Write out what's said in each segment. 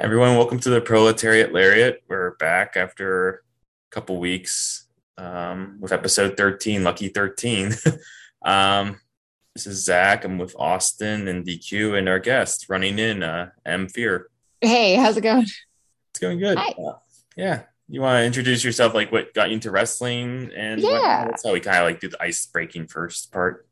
Everyone, welcome to the Proletariat Lariat. We're back after a couple weeks um, with episode 13, Lucky 13. um, this is Zach. I'm with Austin and DQ and our guest running in, uh, Em Fear. Hey, how's it going? It's going good. Hi. Uh, yeah. You want to introduce yourself, like what got you into wrestling? And Yeah. what, that's how we kind of like do the ice breaking first part.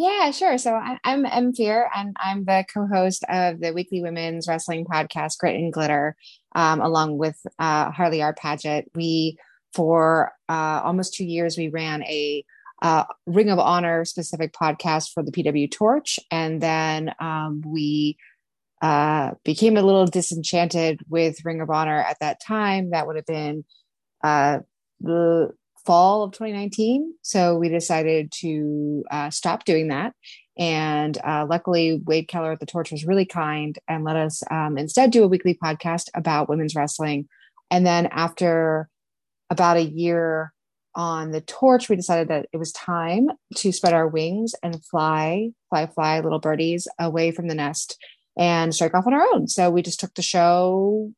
Yeah, sure. So I, I'm Em Fear, and I'm the co-host of the weekly women's wrestling podcast, Grit and Glitter, um, along with uh, Harley R. Pageot. We, for uh, almost two years, we ran a uh, Ring of Honor specific podcast for the PW Torch, and then um, we uh, became a little disenchanted with Ring of Honor at that time. That would have been uh, the fall of 2019. So we decided to uh, stop doing that. And uh, luckily, Wade Keller at the Torch was really kind and let us um, instead do a weekly podcast about women's wrestling. And then after about a year on the Torch, we decided that it was time to spread our wings and fly, fly, fly, little birdies away from the nest and strike off on our own. So we just took the show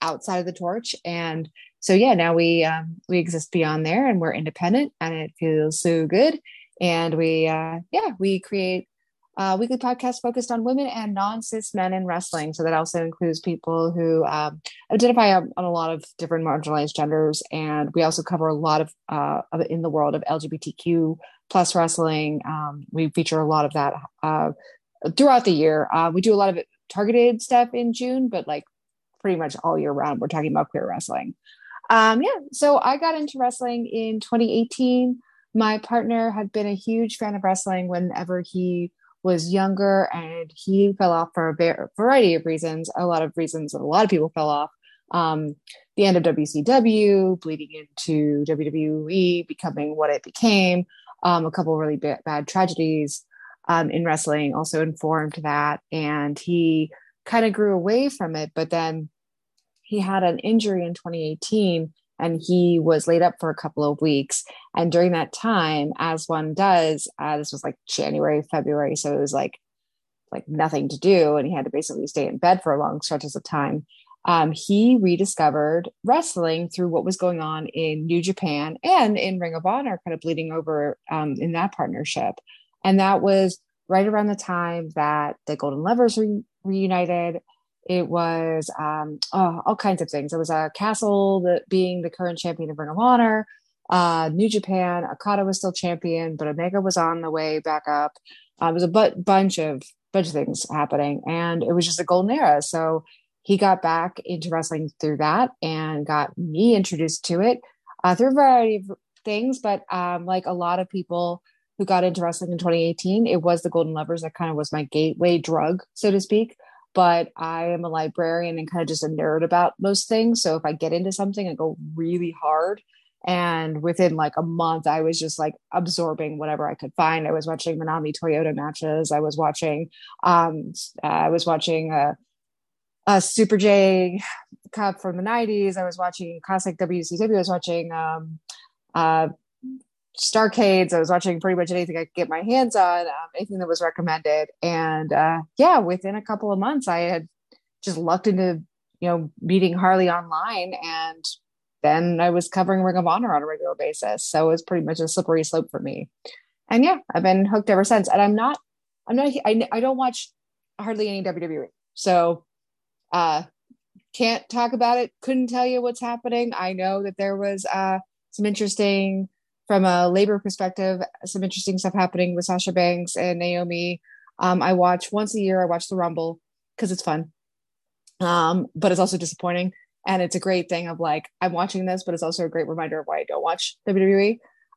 outside of the Torch and so yeah now we um, we exist beyond there and we're independent and it feels so good. And we uh, yeah we create a weekly podcast focused on women and non-cis men in wrestling. So that also includes people who um, identify on, a lot of different marginalized genders. And we also cover a lot of, uh, in the world of lgbtq plus wrestling. Um, we feature a lot of that uh, throughout the year. Uh, we do a lot of targeted stuff in june but like pretty much all year round we're talking about queer wrestling um, yeah, so I got into wrestling in 2018. My partner had been a huge fan of wrestling whenever he was younger, and he fell off for a variety of reasons. A lot of reasons, that a lot of people fell off. Um, the end of WCW, bleeding into WWE, becoming what it became. Um, a couple really ba- bad tragedies um, in wrestling also informed that, and he kind of grew away from it. But then he had an injury in 2018 and he was laid up for a couple of weeks. And during that time, as one does, uh, this was like January, February, so it was like like nothing to do, and he had to basically stay in bed for long stretches of time. Um, he rediscovered wrestling through what was going on in New Japan and in Ring of Honor, kind of bleeding over um, in that partnership. And that was right around the time that the Golden Lovers re- reunited it was um, oh, all kinds of things. It was a Castle that being the current champion of Ring of Honor, uh, New Japan. Okada was still champion, but Omega was on the way back up. Uh, it was a bu- bunch of bunch of things happening, and it was just a golden era. So he got back into wrestling through that, and got me introduced to it uh, through a variety of things. But um, like a lot of people who got into wrestling in 2018, it was the Golden Lovers that kind of was my gateway drug, so to speak but I am a librarian and kind of just a nerd about most things. So if I get into something, I go really hard. And within like a month, I was just like absorbing whatever I could find. I was watching Manami Toyota matches. I was watching, um, I was watching a, a Super J Cup from the '90s. I was watching classic WCW. I was watching um, uh, Starcades. I was watching pretty much anything I could get my hands on, um, anything that was recommended. And uh, yeah, within a couple of months, I had just lucked into, you know, meeting Harley online. And then I was covering Ring of Honor on a regular basis. So it was pretty much a slippery slope for me. And yeah, I've been hooked ever since. And I'm not, I'm not, I, I don't watch hardly any WWE. So, uh, can't talk about it. Couldn't tell you what's happening. I know that there was uh, some interesting from a labor perspective, some interesting stuff happening with Sasha Banks and Naomi. Um, I watch once a year. I watch the Rumble because it's fun, um, but it's also disappointing. And it's a great thing of like I'm watching this, but it's also a great reminder of why I don't watch WWE.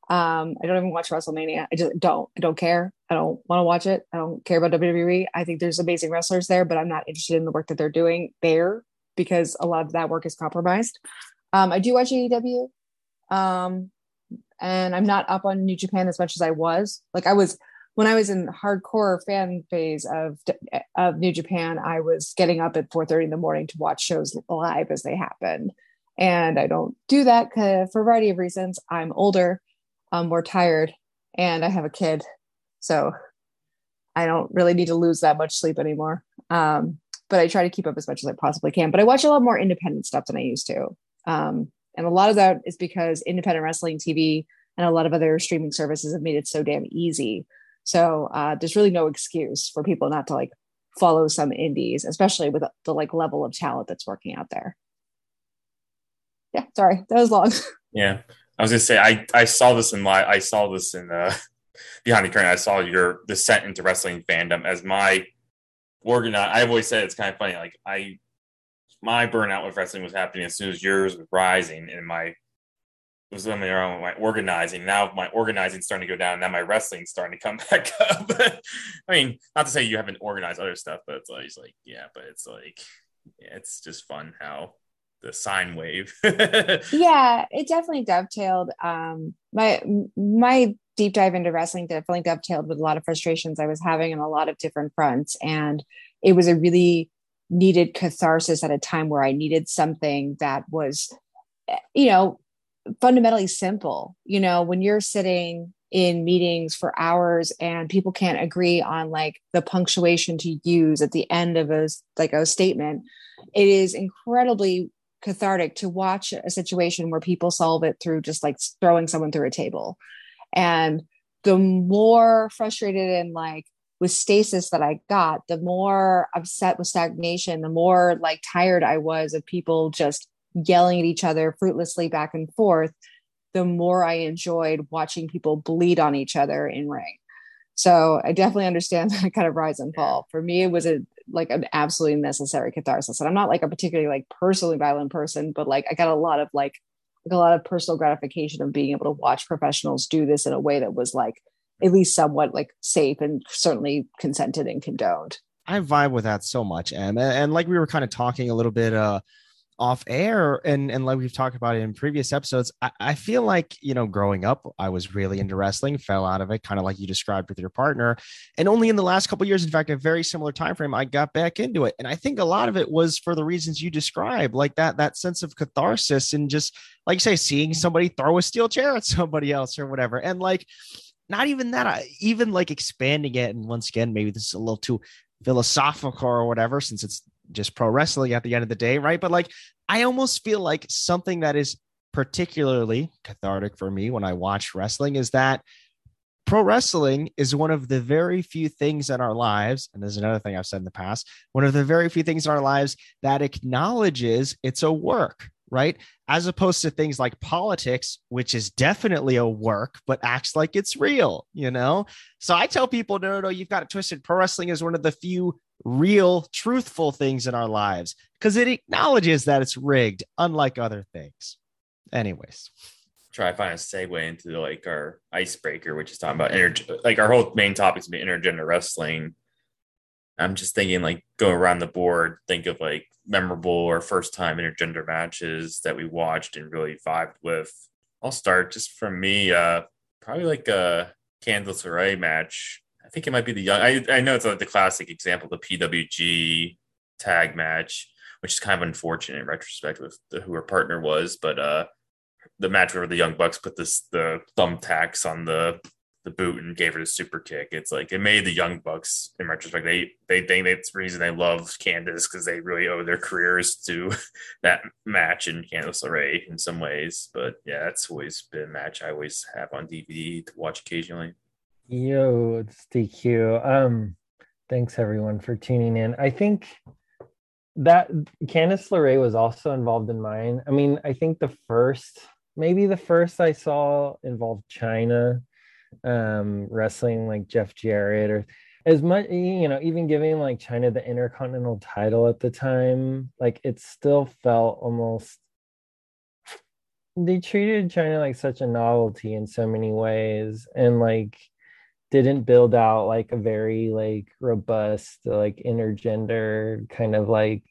Um, I don't even watch WrestleMania. I just don't. I don't care. I don't want to watch it. I don't care about WWE. I think there's amazing wrestlers there, but I'm not interested in the work that they're doing there because a lot of that work is compromised. Um, I do watch AEW. Um, and I'm not up on New Japan as much as I was. Like I was when I was in hardcore fan phase of of New Japan, I was getting up at 4:30 in the morning to watch shows live as they happened. And I don't do that for a variety of reasons. I'm older, I'm more tired, and I have a kid. So I don't really need to lose that much sleep anymore. Um, but I try to keep up as much as I possibly can. But I watch a lot more independent stuff than I used to. Um, and a lot of that is because independent wrestling TV and a lot of other streaming services have made it so damn easy. So uh, there's really no excuse for people not to like follow some indies, especially with the like level of talent that's working out there. Yeah, sorry, that was long. Yeah, I was gonna say I I saw this in my I saw this in uh, behind the curtain. I saw your descent into wrestling fandom as my organized. I've always said it's kind of funny. Like I, my burnout with wrestling was happening as soon as yours was rising, and my was when around with my organizing. Now my organizing starting to go down. Now my wrestling's starting to come back up. I mean, not to say you haven't organized other stuff, but it's it's like yeah, but it's like yeah, it's just fun how the sine wave. yeah, it definitely dovetailed. Um, my my deep dive into wrestling definitely dovetailed with a lot of frustrations I was having on a lot of different fronts, and it was a really needed catharsis at a time where I needed something that was, eh, you know, fundamentally simple. You know, when you're sitting in meetings for hours and people can't agree on like the punctuation to use at the end of a like a statement it is incredibly cathartic to watch a situation where people solve it through just like throwing someone through a table and the more frustrated and like with stasis that I got, the more upset with stagnation, the more like tired I was of people just yelling at each other fruitlessly back and forth, the more I enjoyed watching people bleed on each other in ring. So I definitely understand that kind of rise and fall. For me, it was a like an absolutely necessary catharsis. And I'm not like a particularly like personally violent person, but like I got a lot of like, like a lot of personal gratification of being able to watch professionals do this in a way that was like at least somewhat like safe and certainly consented and condoned. I vibe with that so much, Em. And like we were kind of talking a little bit uh off air and and like we've talked about it in previous episodes I, I, feel like you know growing up i was really into wrestling fell out of it kind of like you described with your partner and only in the last couple years in fact a very similar time frame i got back into it and i think a lot of it was for the reasons you described like that that sense of catharsis and just like you say seeing somebody throw a steel chair at somebody else or whatever and like not even that I, even like expanding it and once again maybe this is a little too philosophical or whatever since it's just pro wrestling at the end of the day, right? But like, I almost feel like something that is particularly cathartic for me when I watch wrestling is that pro wrestling is one of the very few things in our lives, and there's another thing I've said in the past, one of the very few things in our lives that acknowledges it's a work, right? As opposed to things like politics, which is definitely a work, but acts like it's real, you know? So I tell people, no, no, no, you've got it twisted. Pro wrestling is one of the few real, truthful things in our lives because it acknowledges that it's rigged, unlike other things. Anyways, try to find a segue into like our icebreaker, which is talking about inter- like our whole main topic is intergender wrestling. I'm just thinking like go around the board, think of like memorable or first time intergender matches that we watched and really vibed with. I'll start just from me, uh, probably like a Candice LeRae match I think it might be the young. I, I know it's like the classic example, the PWG tag match, which is kind of unfortunate in retrospect with the, who her partner was, but uh, the match where the Young Bucks put this the thumbtacks on the the boot and gave her the super kick. It's like it made the Young Bucks in retrospect. They they think that's the reason they love Candice because they really owe their careers to that match and Candice LeRae in some ways. But yeah, that's always been a match I always have on DVD to watch occasionally. Yo, it's DQ. Um, thanks everyone for tuning in. I think that Candice LeRae was also involved in mine. I mean, I think the first, maybe the first I saw involved Chyna um wrestling like Jeff Jarrett or as much you know even giving like Chyna the intercontinental title at the time like it still felt almost they treated Chyna like such a novelty in so many ways and like didn't build out like a very like robust like intergender kind of like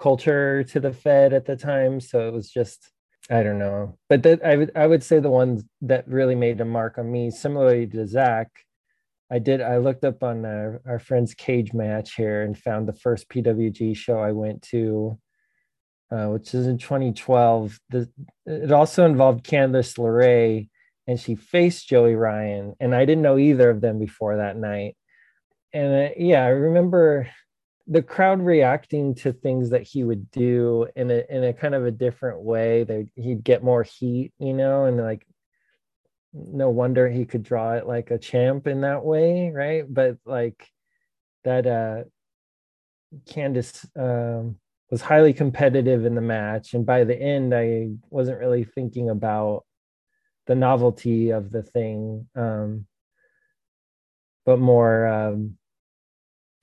culture to the fed at the time. So it was just i don't know but that i would i would say the ones that really made a mark on me similarly to zach i did i looked up on uh, our friend's cage match here and found the first pwg show i went to uh, which is in 2012 the, it also involved candice LeRae and she faced Joey Ryan, and I didn't know either of them before that night. And uh, yeah, I remember the crowd reacting to things that he would do in a in a kind of a different way. They he'd get more heat, you know, and like no wonder he could draw it like a champ in that way, right? But like that uh Candice um was highly competitive in the match and by the end I wasn't really thinking about the novelty of the thing um but more um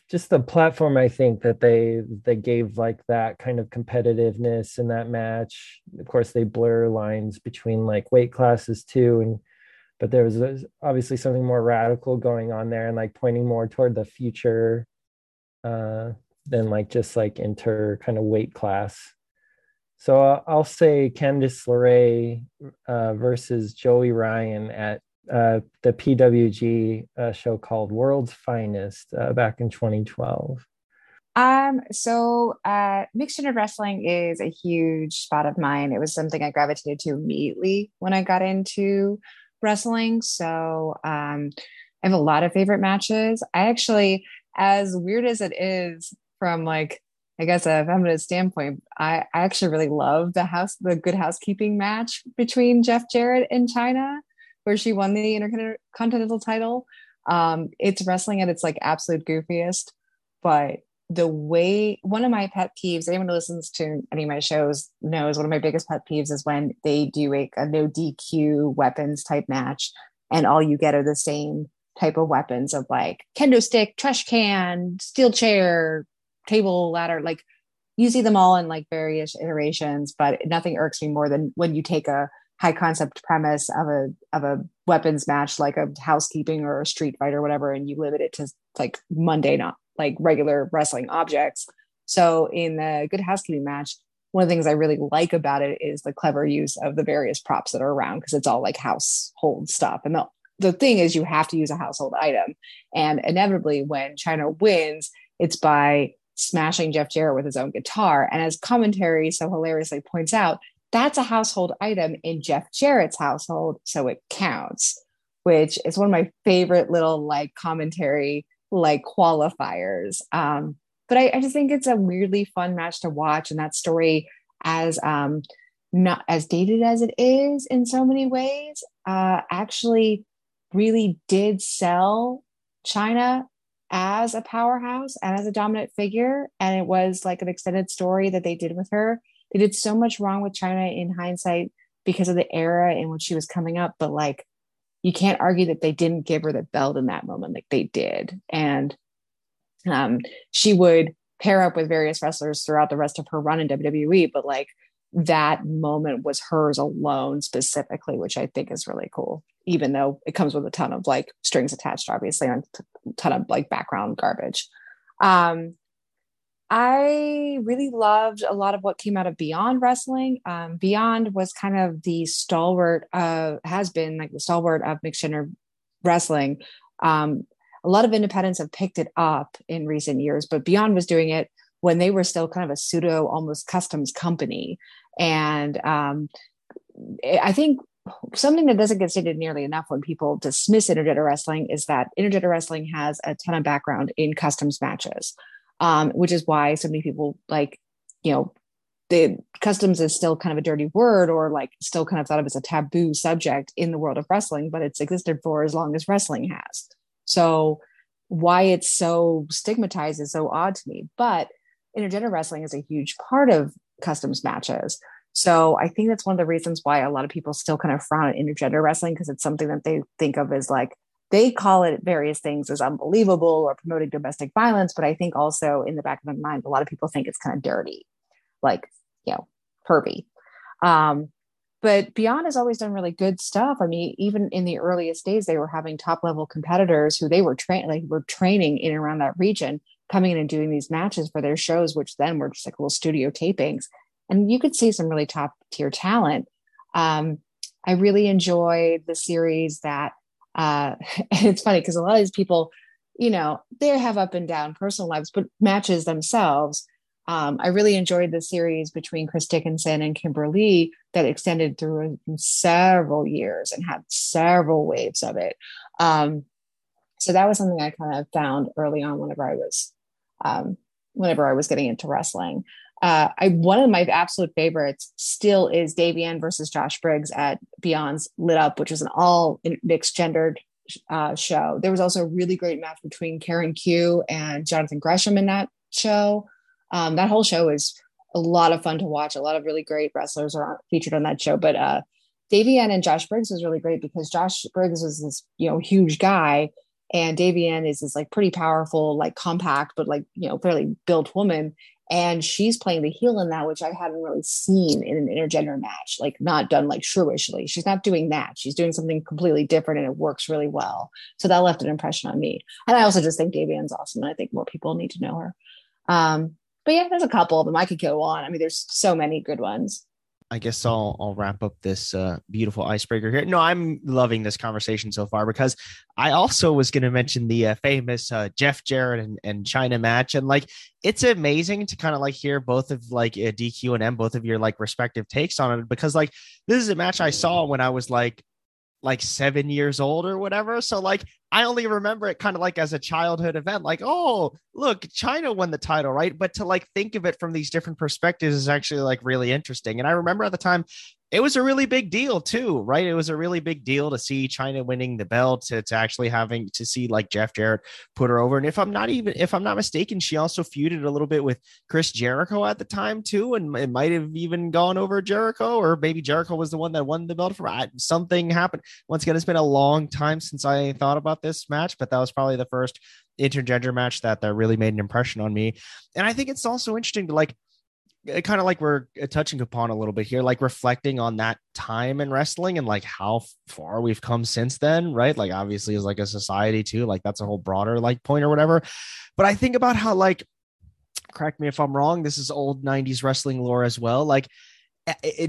just the platform i think that they they gave like that kind of competitiveness in that match. Of course they blur lines between like weight classes too and but there was obviously something more radical going on there and like pointing more toward the future uh than like just like inter kind of weight class. So uh, i'll say candice LeRae uh, versus joey ryan at uh, the PWG uh, show called World's Finest uh, back in 2012? Um, so uh, mixed gender wrestling is a huge spot of mine. It was something I gravitated to immediately when I got into wrestling. So um, I have a lot of favorite matches. I actually, as weird as it is from like I guess a feminist standpoint, I, I actually really love the house, the good housekeeping match between Jeff Jarrett and Chyna where she won the intercontinental title. Um, it's wrestling at its like absolute goofiest, but the way one of my pet peeves, anyone who listens to any of my shows knows one of my biggest pet peeves is when they do a, a no DQ weapons type match and all you get are the same type of weapons of like kendo stick, trash can, steel chair, table, ladder. Like you see them all in like various iterations, but nothing irks me more than when you take a high concept premise of a of a weapons match like a housekeeping or a street fight or whatever and you limit it to like mundane like regular wrestling objects. So in the good housekeeping match one of the things i really like about it is the clever use of the various props that are around because it's all like household stuff. And the, the thing is you have to use a household item. And inevitably when Chyna wins it's by smashing jeff jarrett with his own guitar. And as commentary so hilariously points out that's a household item in Jeff Jarrett's household, so it counts, which is one of my favorite little like commentary like qualifiers. Um, but I, I just think it's a weirdly fun match to watch, and that story, as um, not as dated as it is in so many ways, uh, actually really did sell Chyna as a powerhouse and as a dominant figure. And it was like an extended story that they did with her they did so much wrong with Chyna in hindsight because of the era in which she was coming up, but like you can't argue that they didn't give her the belt in that moment like they did. And um, she would pair up with various wrestlers throughout the rest of her run in WWE, but like that moment was hers alone specifically, which I think is really cool, even though it comes with a ton of like strings attached, obviously, and a ton of like background garbage. Um, I really loved a lot of what came out of Beyond Wrestling. Um, Beyond was kind of the stalwart, uh, has been like the stalwart of gender wrestling. Um, a lot of independents have picked it up in recent years, but Beyond was doing it when they were still kind of a pseudo, almost customs company. And um, I think something that doesn't get stated nearly enough when people dismiss intergender wrestling is that intergender wrestling has a ton of background in customs matches um, which is why so many people like, you know, the customs is still kind of a dirty word or like still kind of thought of as a taboo subject in the world of wrestling, but it's existed for as long as wrestling has. So why it's so stigmatized is so odd to me. But intergender wrestling is a huge part of customs matches. So I think that's one of the reasons why a lot of people still kind of frown at intergender wrestling because it's something that they think of as like they call it various things as unbelievable or promoting domestic violence but i think also in the back of my mind a lot of people think it's kind of dirty like you know pervy. Um, but beyond has always done really good stuff. I mean even in the earliest days they were having top level competitors who they were training like were training in and around that region coming in and doing these matches for their shows which then were just like little studio tapings. And you could see some really top tier talent. Um, i really enjoyed the series that uh, and it's funny because a lot of these people, you know, they have up and down personal lives, but matches themselves. Um, I really enjoyed the series between Chris Dickinson and Kimber Lee that extended through several years and had several waves of it. Um, so that was something I kind of found early on whenever I was um, whenever I was getting into wrestling. Uh, I one of my absolute favorites still is Davienne versus Josh Briggs at Beyond's Lit Up, which was an all mixed gendered uh, show. There was also a really great match between Karen Q and Jonathan Gresham in that show. Um, that whole show is a lot of fun to watch. A lot of really great wrestlers are featured on that show. But uh, Davienne and Josh Briggs was really great because Josh Briggs was this you know huge guy, and Davienne is this like pretty powerful, like compact but like you know fairly built woman. And she's playing the heel in that, which I hadn't really seen in an intergender match, like not done like shrewishly. She's not doing that. She's doing something completely different and it works really well. So that left an impression on me. And I also just think Davienne's awesome. And I think more people need to know her. Um, but yeah, there's a couple of them. I could go on. I mean, there's so many good ones. I guess I'll I'll wrap up this uh, beautiful icebreaker here. No, I'm loving this conversation so far because I also was going to mention the uh, famous uh, Jeff Jarrett and, and Chyna match, and like it's amazing to kind of like hear both of like uh, DQ and Em, both of your like respective takes on it because like this is a match I saw when I was like like seven years old or whatever. So like I only remember it kind of like as a childhood event, like, oh, look, Chyna won the title, right? But to like think of it from these different perspectives is actually like really interesting. And I remember at the time it was a really big deal too, right? It was a really big deal to see Chyna winning the belt, to, to actually having to see like Jeff Jarrett put her over. And if I'm not even, if I'm not mistaken, she also feuded a little bit with Chris Jericho at the time too, and it might have even gone over Jericho, or maybe Jericho was the one that won the belt for something happened. Once again, it's been a long time since I thought about this match, but that was probably the first intergender match that that really made an impression on me. And I think it's also interesting to like kind of like we're uh, touching upon a little bit here, like reflecting on that time in wrestling and like how far we've come since then, right? Like obviously as like a society too, like that's a whole broader like point or whatever. But I think about how like correct me if I'm wrong, this is old 90s wrestling lore as well. Like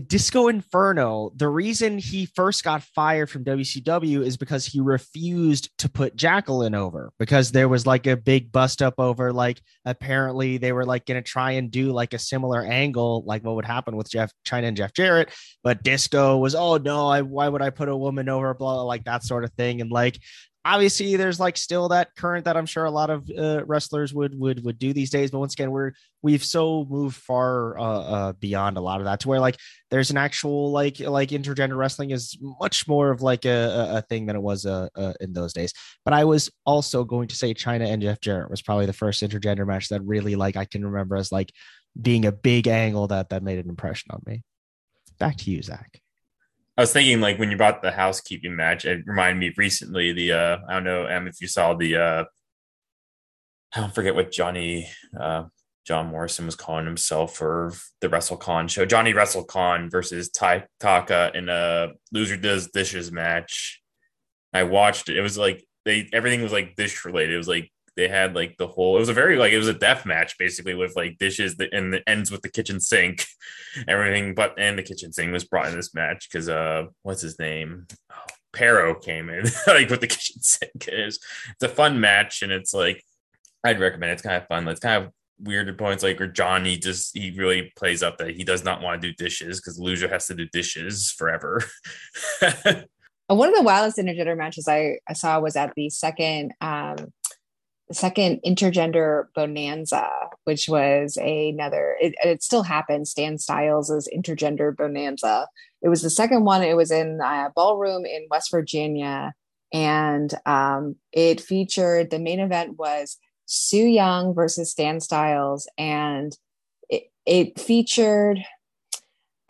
Disco Inferno, the reason he first got fired from WCW is because he refused to put Jacqueline over because there was like a big bust up over like apparently they were like going to try and do like a similar angle like what would happen with Jeff Chyna and Jeff Jarrett, but Disco was oh no, I why would I put a woman over? Blah like that sort of thing. And like obviously there's like still that current that I'm sure a lot of uh, wrestlers would would would do these days. But once again, we're we've so moved far uh, uh, beyond a lot of that to where like there's an actual like like intergender wrestling is much more of like a, a thing than it was uh, uh, in those days. But I was also going to say Chyna and Jeff Jarrett was probably the first intergender match that really like I can remember as like being a big angle that that made an impression on me. Back to you, Zach. I was thinking like when you bought the housekeeping match, it reminded me recently the uh I don't know Em if you saw the uh I don't forget what Johnny uh John Morrison was calling himself for the WrestleCon show. Johnny WrestleCon versus Ty Taka in a loser does dishes match. I watched it. It was like they everything was like dish related. It was like they had like the whole it was a very like it was a death match basically with like dishes that and it ends with the kitchen sink everything but and the kitchen sink was brought in this match because uh what's his name? Oh, Pero came in like with the kitchen sink. It's, it's a fun match and it's like I'd recommend it. it's kind of fun. It's kind of weird points like or Johnny just he really plays up that he does not want to do dishes because loser has to do dishes forever. One of the wildest intergender matches I, I saw was at the second um the second intergender bonanza which was another it, it still happens stan styles' intergender bonanza. It was the second one. It was in a ballroom in west virginia. And um, it featured the main event was Su Yung versus stan styles and it, it featured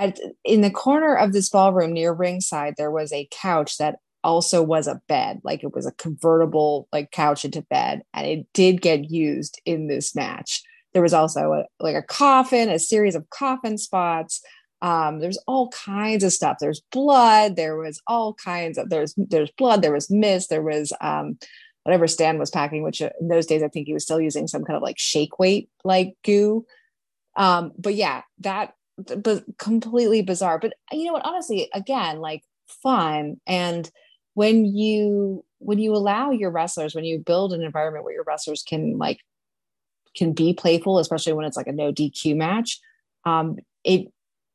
at, in the corner of this ballroom near ringside there was a couch that also was a bed like it was a convertible like couch into bed and it did get used in this match. There was also a, like a coffin a series of coffin spots. Um, there's all kinds of stuff. There's blood. There was all kinds of there's there's blood. There was mist. There was um, whatever stan was packing which uh, in those days i think he was still using some kind of like shake weight like goo. Um, but yeah that but completely bizarre. But you know what? Honestly again like fun. And when you when you allow your wrestlers when you build an environment where your wrestlers can like can be playful especially when it's like a no dq match um it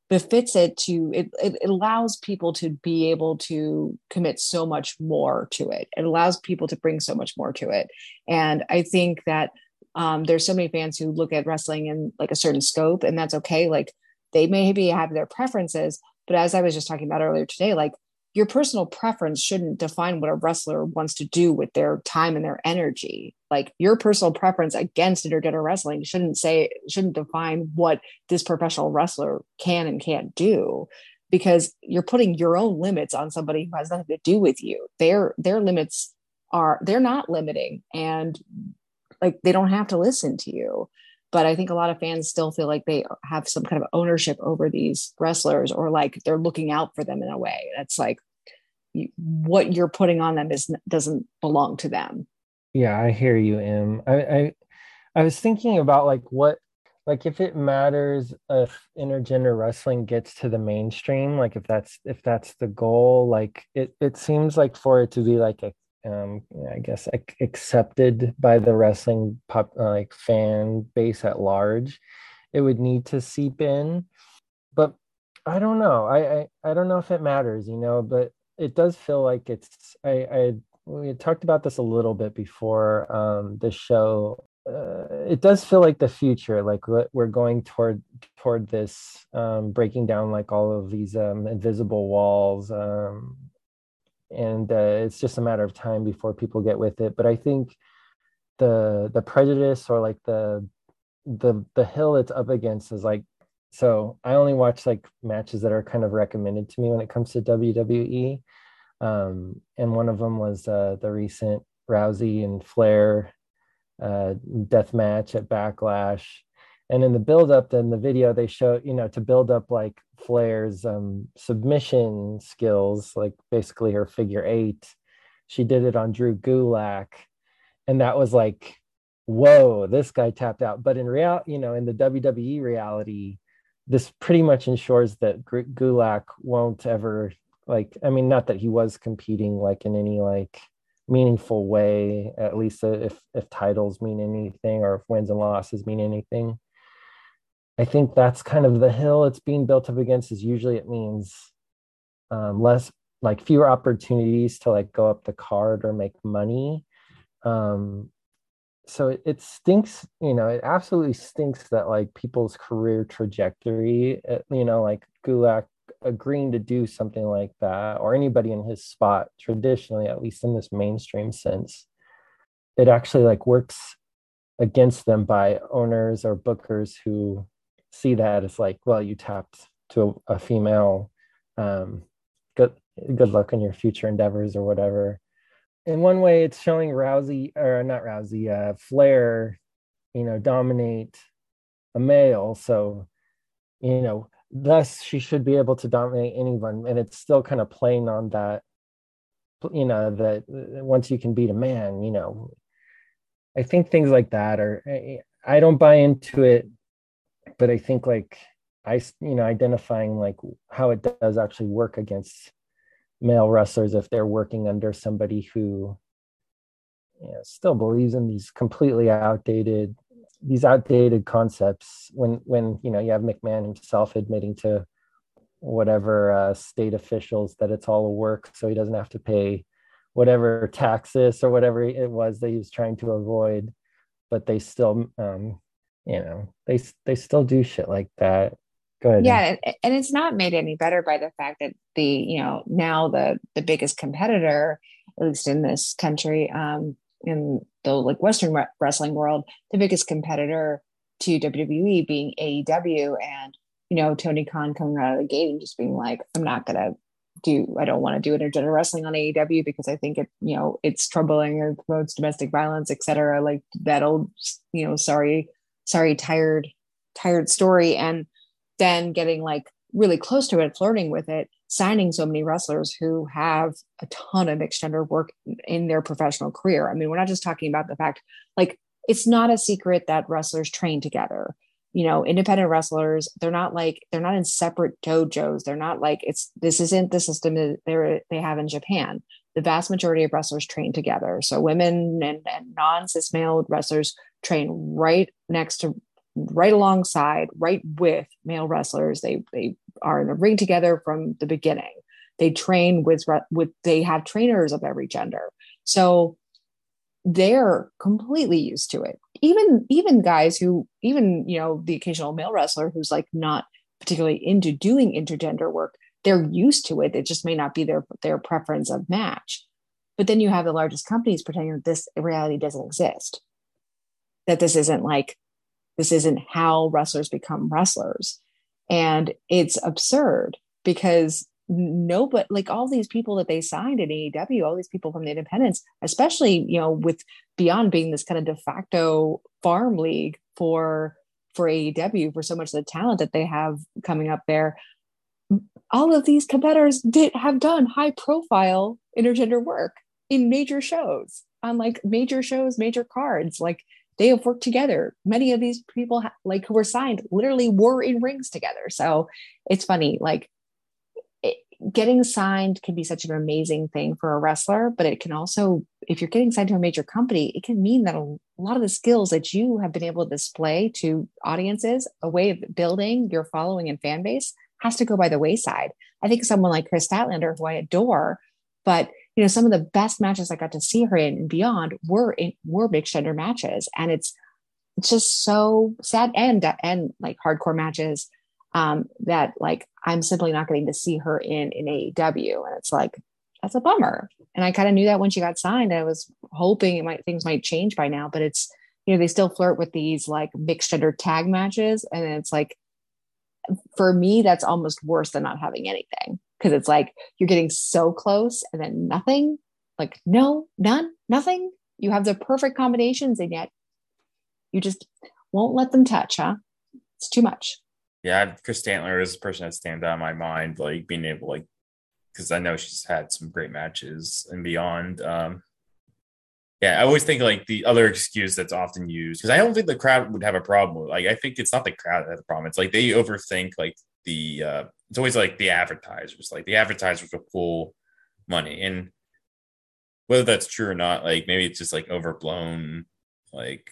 befits it to it, it allows people to be able to commit so much more to it. It allows people to bring so much more to it. And i think that um, there's so many fans who look at wrestling in like a certain scope and that's okay. Like they maybe have their preferences but as i was just talking about earlier today like your personal preference shouldn't define what a wrestler wants to do with their time and their energy. Like your personal preference against intergender wrestling shouldn't say shouldn't define what this professional wrestler can and can't do because you're putting your own limits on somebody who has nothing to do with you. Their their limits are they're not limiting and like they don't have to listen to you but i think a lot of fans still feel like they have some kind of ownership over these wrestlers or like they're looking out for them in a way. That's like you, what you're putting on them is doesn't belong to them. Yeah i hear you em. I, I i was thinking about like what like if it matters if intergender wrestling gets to the mainstream like if that's if that's the goal like it it seems like for it to be like a um, I guess accepted by the wrestling pop uh, like fan base at large. It would need to seep in, but I don't know. I, I I don't know if it matters, you know. But it does feel like it's. I I we talked about this a little bit before um, the show. Uh, it does feel like the future, like we're going toward toward this um, breaking down like all of these um, invisible walls, um, and uh, it's just a matter of time before people get with it. But i think the the prejudice or like the the the hill it's up against is like so i only watch like matches that are kind of recommended to me when it comes to wwe um, and one of them was uh, the recent rousey and flair uh, death match at backlash and in the build up then the video they show you know to build up like flair's um, submission skills like basically her figure eight. She did it on drew gulak. And that was like whoa this guy tapped out. But in real you know in the wwe reality this pretty much ensures that gulak won't ever like i mean not that he was competing like in any like meaningful way at least if if titles mean anything or if wins and losses mean anything I think that's kind of the hill it's being built up against is usually it means um, less like fewer opportunities to like go up the card or make money. Um, so it, it stinks, you know, it absolutely stinks that like people's career trajectory, uh, you know, like Gulak agreeing to do something like that or anybody in his spot traditionally, at least in this mainstream sense, it actually like works against them by owners or bookers who see that as like, well, you tapped to a, a female. Um, good good luck in your future endeavors or whatever. In one way, it's showing Rousey or not Rousey, uh, Flair, you know, dominate a male. So, you know, thus she should be able to dominate anyone, and it's still kind of playing on that. You know that uh, once you can beat a man, you know, I think things like that are. I don't buy into it but I think like I you know identifying like how it does actually work against male wrestlers if they're working under somebody who you know, still believes in these completely outdated these outdated concepts when when you know you have McMahon himself admitting to whatever uh, state officials that it's all a work so he doesn't have to pay whatever taxes or whatever it was that he was trying to avoid but they still um, you know they they still do shit like that. Go ahead yeah and it's not made any better by the fact that the you know now the the biggest competitor at least in this country um in the like western wrestling world the biggest competitor to WWE being AEW and you know Tony Khan coming out of the gate and just being like I'm not gonna do I don't want to do intergender wrestling on AEW because I think it you know it's troubling or promotes domestic violence etc like that old you know sorry sorry tired tired story. And then getting like really close to it flirting with it signing so many wrestlers who have a ton of mixed gender work in their professional career. I mean we're not just talking about the fact like it's not a secret that wrestlers train together. You know independent wrestlers they're not like they're not in separate dojos. They're not like it's this isn't the system that they they have in japan the vast majority of wrestlers train together. So women and, and non-cis male wrestlers train right next to right alongside right with male wrestlers. They they are in the ring together from the beginning. They train with with they have trainers of every gender. So they're completely used to it. Even even guys who even you know the occasional male wrestler who's like not particularly into doing intergender work they're used to it. It just may not be their their preference of match. But then you have the largest companies pretending that this reality doesn't exist that this isn't like this isn't how wrestlers become wrestlers. And it's absurd because no but like all these people that they signed in AEW all these people from the independents especially you know with beyond being this kind of de facto farm league for for AEW for so much of the talent that they have coming up there all of these competitors did have done high profile intergender work in major shows on like major shows major cards. Like they have worked together. Many of these people like who were signed literally were in rings together. So it's funny like getting signed can be such an amazing thing for a wrestler, but it can also, if you're getting signed to a major company, it can mean that a lot of the skills that you have been able to display to audiences, a way of building your following and fan base, has to go by the wayside. I think someone like Kris Statlander, who I adore, but you know, some of the best matches I got to see her in and beyond were in were mixed gender matches, and it's it's just so sad and and like hardcore matches um, that like I'm simply not getting to see her in in AEW, and it's like that's a bummer. And I kind of knew that when she got signed. I was hoping it might things might change by now, but it's you know they still flirt with these like mixed gender tag matches, and it's like for me that's almost worse than not having anything because it's like you're getting so close and then nothing, like no, none, nothing. You have the perfect combinations, and yet you just won't let them touch, huh? It's too much yeah, Kris Statlander is a person that stands out in my mind, like being able like because I know she's had some great matches and beyond. Um, yeah, I always think like the other excuse that's often used because I don't think the crowd would have a problem with. Like, I think it's not the crowd that has a problem. It's like they overthink like the. uh It's always like the advertisers. Like the advertisers will pull money, and whether that's true or not, like maybe it's just like overblown. Like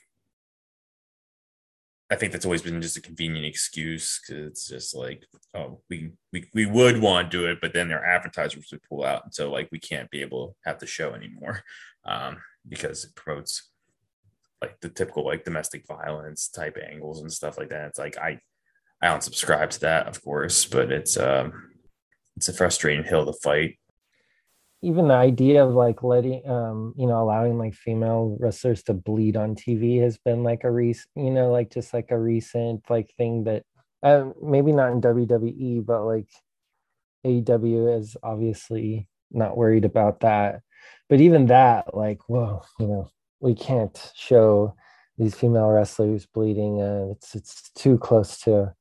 I think that's always been just a convenient excuse because it's just like, oh, we, we we would want to do it, but then their advertisers would pull out, and so like we can't be able to have the show anymore um, because it promotes like the typical like domestic violence type angles and stuff like that. It's like I I don't subscribe to that, of course, but it's um it's a frustrating hill to fight even the idea of like letting um you know allowing like female wrestlers to bleed on tv has been like a recent you know like just like a recent like thing that uh, maybe not in wwe but like aew is obviously not worried about that but even that like whoa you know we can't show these female wrestlers bleeding uh, it's it's too close to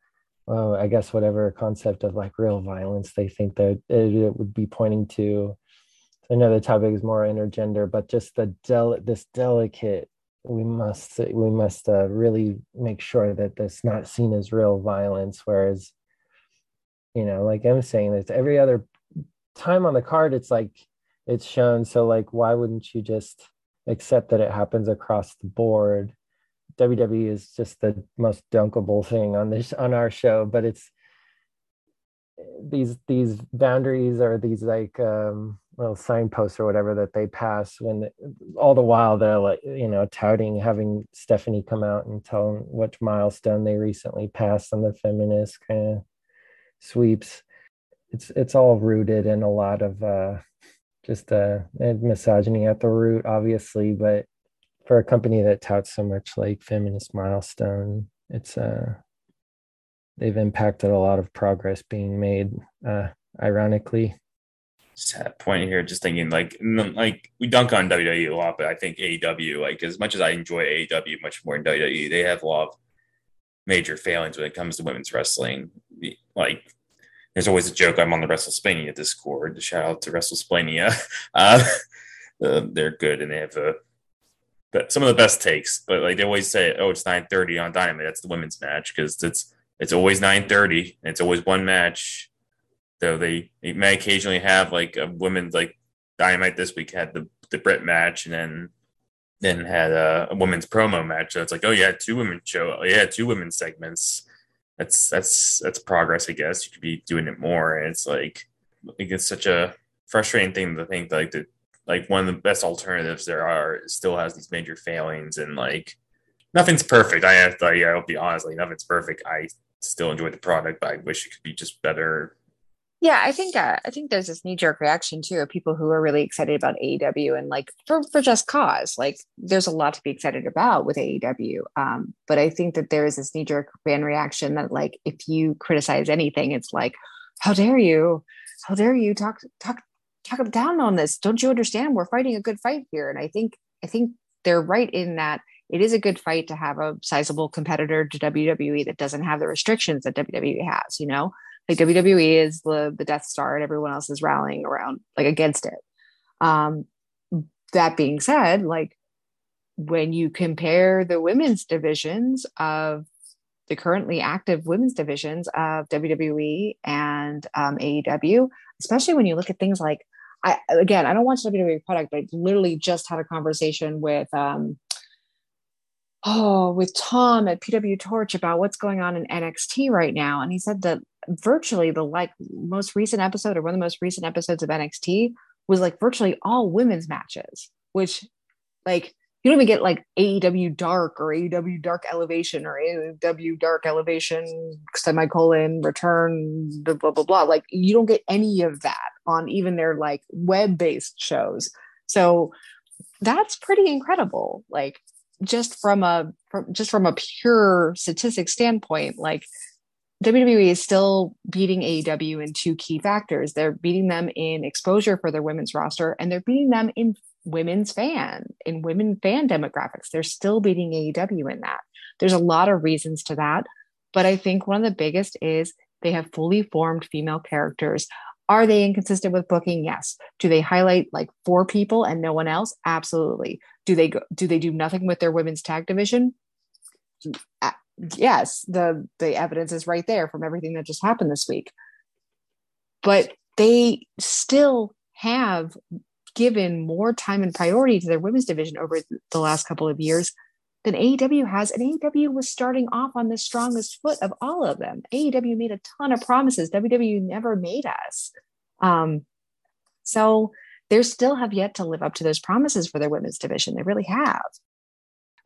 well, I guess whatever concept of like real violence they think that it, it would be pointing to I know the topic is more intergender, but just the del this delicate we must we must uh, really make sure that that's not seen as real violence. Whereas, you know, like I'm saying, it's every other time on the card, it's like it's shown. So like, why wouldn't you just accept that it happens across the board? WWE is just the most dunkable thing on this on our show, but it's these these boundaries or these like um little signposts or whatever that they pass when all the while they're like you know touting having stephanie come out and tell them which milestone they recently passed on the feminist kind of sweeps it's it's all rooted in a lot of uh just uh misogyny at the root obviously but for a company that touts so much like feminist milestone it's uh they've impacted a lot of progress being made uh ironically had point here, just thinking like like we dunk on WWE a lot, but I think AEW, like as much as I enjoy AEW much more than WWE, they have a lot of major failings when it comes to women's wrestling. Like there's always a joke I'm on the WrestleSpania Discord. Shout out to WrestleSpania. Uh, uh, they're good and they have a but some of the best takes. But like they always say, oh, it's 9:30 on Dynamite. That's the women's match because it's it's always 9:30 and it's always one match though they, they may occasionally have like a women's like Dynamite this week had the the Brit match and then then had a, a women's promo match. So it's like, oh yeah, two women show, oh, yeah, two women segments. That's that's that's progress, I guess. You could be doing it more, and it's like, like it's such a frustrating thing to think like that like one of the best alternatives there are still has these major failings and like nothing's perfect. I have to, yeah, I'll be honest, like nothing's perfect. I still enjoy the product, but I wish it could be just better. Yeah, I think uh, I think there's this knee jerk reaction too of people who are really excited about AEW and like for for just cause. Like there's a lot to be excited about with AEW, um, but I think that there is this knee jerk fan reaction that like if you criticize anything, it's like, how dare you, how dare you talk talk talk down on this? Don't you understand? We're fighting a good fight here, and I think I think they're right in that it is a good fight to have a sizable competitor to WWE that doesn't have the restrictions that WWE has, you know? Like WWE is the the Death Star and everyone else is rallying around like against it. Um that being said, like when you compare the women's divisions of the currently active women's divisions of WWE and um, AEW, especially when you look at things like I again, I don't watch WWE product, but I literally just had a conversation with um, oh, with Tom at PW Torch about what's going on in NXT right now. And he said that virtually the like most recent episode or one of the most recent episodes of NXT was like virtually all women's matches, which like you don't even get like AEW Dark or AEW Dark Elevation or AEW Dark Elevation semicolon return blah blah blah blah. Like you don't get any of that on even their like web based shows. So that's pretty incredible. Like just from a from just from a pure statistics standpoint, like WWE is still beating AEW in two key factors. They're beating them in exposure for their women's roster, and they're beating them in women's fan, in women fan demographics. They're still beating AEW in that. There's a lot of reasons to that, but I think one of the biggest is they have fully formed female characters. Are they inconsistent with booking? Yes. Do they highlight like four people and no one else? Absolutely. Do they go, do they do nothing with their women's tag division? Yes, the the evidence is right there from everything that just happened this week. But they still have given more time and priority to their women's division over the last couple of years than AEW has. And AEW was starting off on the strongest foot of all of them. AEW made a ton of promises WWE never made us. Um, so they still have yet to live up to those promises for their women's division. They really have.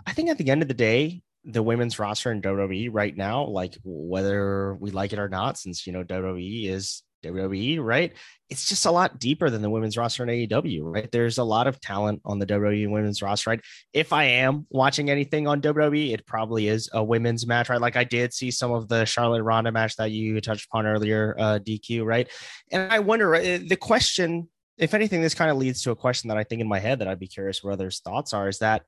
I think at the end of the day, the women's roster in WWE right now, like whether we like it or not, since you know WWE is WWE, right? It's just a lot deeper than the women's roster in AEW, right? There's a lot of talent on the WWE women's roster, right? If I am watching anything on WWE, it probably is a women's match, right? Like I did see some of the Charlotte Ronda match that you touched upon earlier, uh, DQ, right? And I wonder uh, the question, if anything, this kind of leads to a question that I think in my head that I'd be curious what others' thoughts are is that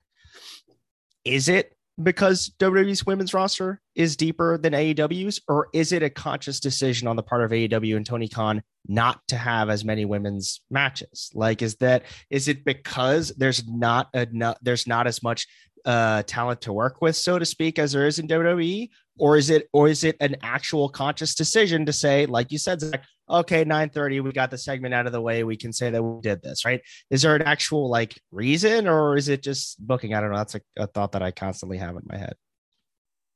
is it because WWE's women's roster is deeper than AEW's, or is it a conscious decision on the part of AEW and Tony Khan not to have as many women's matches? Like, is that is it because there's not a there's not as much uh, talent to work with, so to speak, as there is in WWE, or is it or is it an actual conscious decision to say, like you said, Zach, okay, 9:30, we got the segment out of the way, we can say that we did this, right? Is there an actual like reason, or is it just booking? I don't know. That's a, a thought that I constantly have in my head.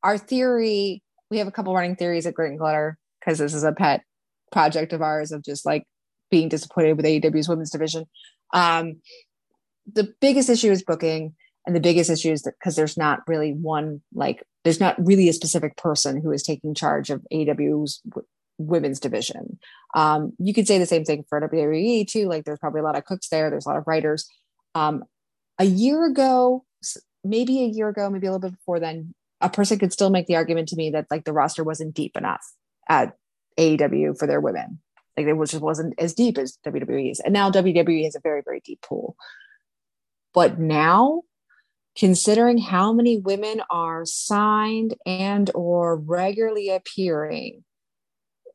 Our theory, we have a couple running theories at Grit and Glitter because this is a pet project of ours of just like being disappointed with AEW's women's division. Um, the biggest issue is booking and the biggest issue is because there's not really one like there's not really a specific person who is taking charge of AEW's w- women's division. Um, you could say the same thing for WWE too. Like there's probably a lot of cooks there. There's a lot of writers. Um, a year ago, maybe a year ago, maybe a little bit before then, a person could still make the argument to me that like the roster wasn't deep enough at AEW for their women. Like it was just wasn't as deep as WWE's. And now WWE has a very, very deep pool. But now considering how many women are signed and or regularly appearing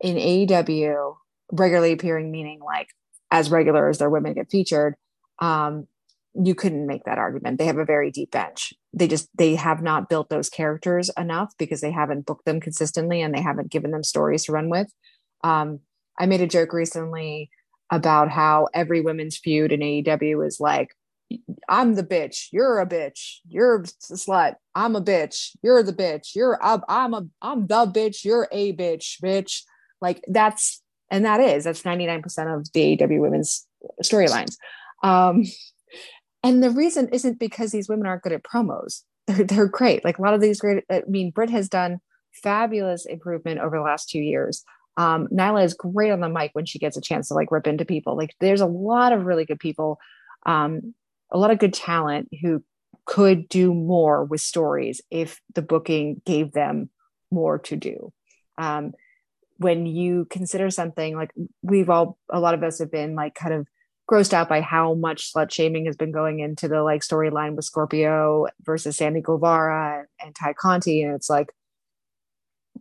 in AEW, regularly appearing meaning like as regular as their women get featured, um, you couldn't make that argument. They have a very deep bench. They just they have not built those characters enough because they haven't booked them consistently and they haven't given them stories to run with. Um, I made a joke recently about how every women's feud in AEW is like I'm the bitch. You're a bitch. You're a slut. I'm a bitch. You're the bitch. You're a, I'm a I'm the bitch. You're a bitch, bitch. Like that's and that is that's 99% of the AEW women's storylines. Um, and the reason isn't because these women aren't good at promos. they're, they're great. Like a lot of these great, I mean, Britt has done fabulous improvement over the last two years. Um, Nyla is great on the mic when she gets a chance to like rip into people. Like there's a lot of really good people, um, a lot of good talent who could do more with stories if the booking gave them more to do. Um, when you consider something like we've all, a lot of us have been like kind of grossed out by how much slut shaming has been going into the like storyline with Scorpio versus Sammy Guevara and Tay Conti. And it's like,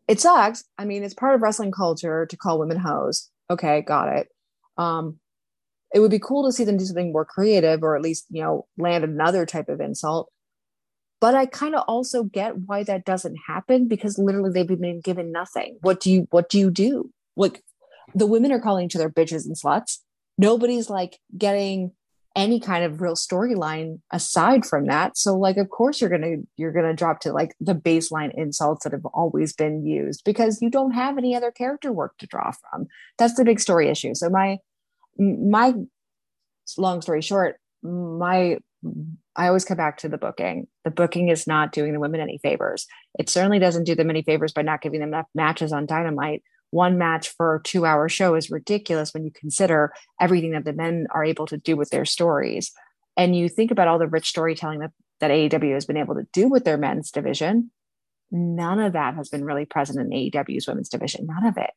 it sucks. I mean, it's part of wrestling culture to call women hoes. Okay, got it. Um, it would be cool to see them do something more creative or at least, you know, land another type of insult. But I kind of also get why that doesn't happen because literally they've been given nothing. What do you what do you do? Like the women are calling each other bitches and sluts nobody's like getting any kind of real storyline aside from that so like of course you're gonna you're gonna drop to like the baseline insults that have always been used because you don't have any other character work to draw from that's the big story issue so my my long story short my i always come back to the booking the booking is not doing the women any favors it certainly doesn't do them any favors by not giving them enough matches on dynamite one match for a two hour show is ridiculous when you consider everything that the men are able to do with their stories. And you think about all the rich storytelling that, that AEW has been able to do with their men's division. None of that has been really present in AEW's women's division. None of it.